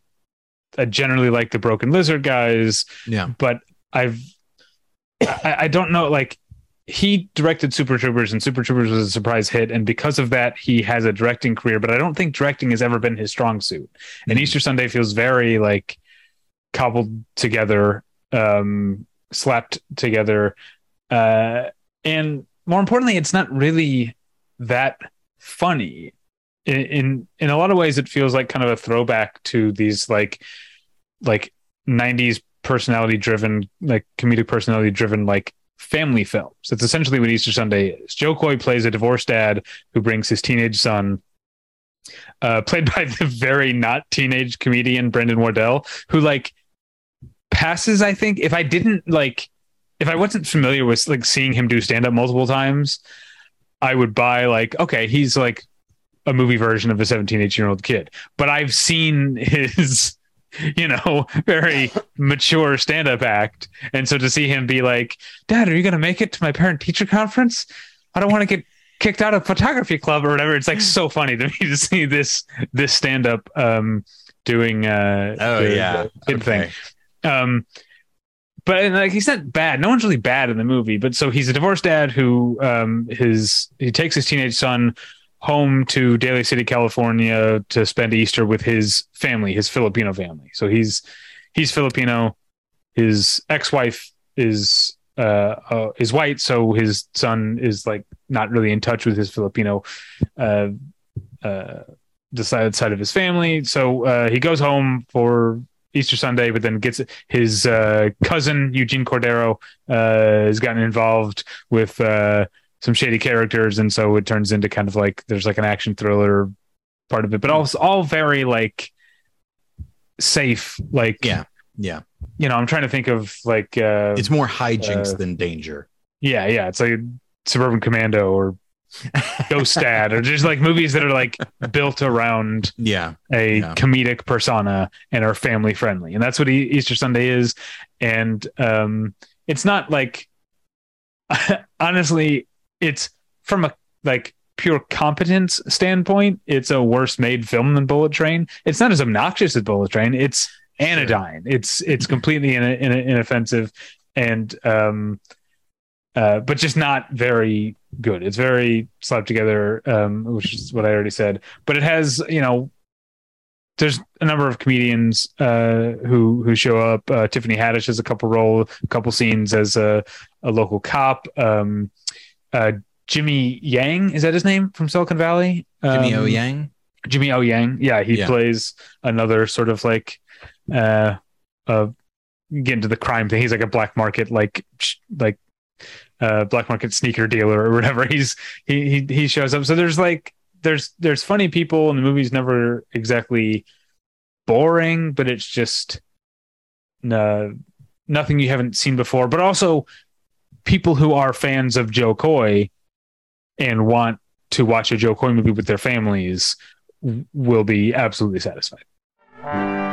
I generally like the Broken Lizard guys, yeah, but I've I, I don't know like he directed Super Troopers and Super Troopers was a surprise hit and because of that he has a directing career but I don't think directing has ever been his strong suit. And Mhm. Easter Sunday feels very like cobbled together um slapped together uh and more importantly it's not really that funny. In, in in a lot of ways it feels like kind of a throwback to these like like 90s personality driven like comedic personality driven like family films. It's essentially what easter sunday is. Jo koy plays a divorced dad who brings his teenage son uh played by the very not teenage comedian brandon wardell who like passes i think. If i didn't like if i wasn't familiar with like seeing him do stand up multiple times i would buy like okay he's like a movie version of a 17 18 year old kid. But i've seen his you know very mature stand-up act. And so to see him be like dad are you going to make it to my parent teacher conference? I don't want to get kicked out of photography club or whatever. It's like so funny to me to see this this stand-up um doing uh oh the- yeah, the kid thing. Okay. Um but like he's not bad no one's really bad in the movie but so he's a divorced dad who um his he takes his teenage son home to Daly City, California to spend Easter with his family, his Filipino family. So he's he's Filipino. His ex-wife is uh, uh is white, so his son is like not really in touch with his Filipino uh uh the side side of his family. So uh he goes home for Easter Sunday, but then gets his uh cousin Eugene Cordero uh has gotten involved with uh some shady characters. And so it turns into kind of like there's like an action thriller part of it but also all very like safe like yeah, yeah. you know i'm trying to think of like uh It's more hijinks uh, than danger. yeah. Yeah. It's like suburban commando or Ghost Dad, or just like movies that are like built around Yeah. a Yeah. comedic persona and are family friendly, and that's what E- Easter Sunday is. And um, it's not like honestly, it's from a like pure competence standpoint, it's a worse made film than Bullet Train. It's not as obnoxious as Bullet Train. It's anodyne. It's it's completely in, in, inoffensive and um uh but just not very good. It's very slapped together, um, which is what I already said. But it has, you know, there's a number of comedians uh, who who show up. Uh, Tiffany Haddish has a couple role, a couple scenes as a, a local cop. Um, uh, Jimmy Yang is that his name from Silicon Valley? Jimmy Um, O Yang. Jimmy O Yang. Yeah, he Yeah. plays another sort of like uh uh get into the crime thing. He's like a black market like like uh black market sneaker dealer or whatever. He's he he he shows up. So there's like there's there's funny people and the movie's never exactly boring, but it's just uh, nothing you haven't seen before. But also people who are fans of Jo Koy and want to watch a Jo Koy movie with their families will be absolutely satisfied.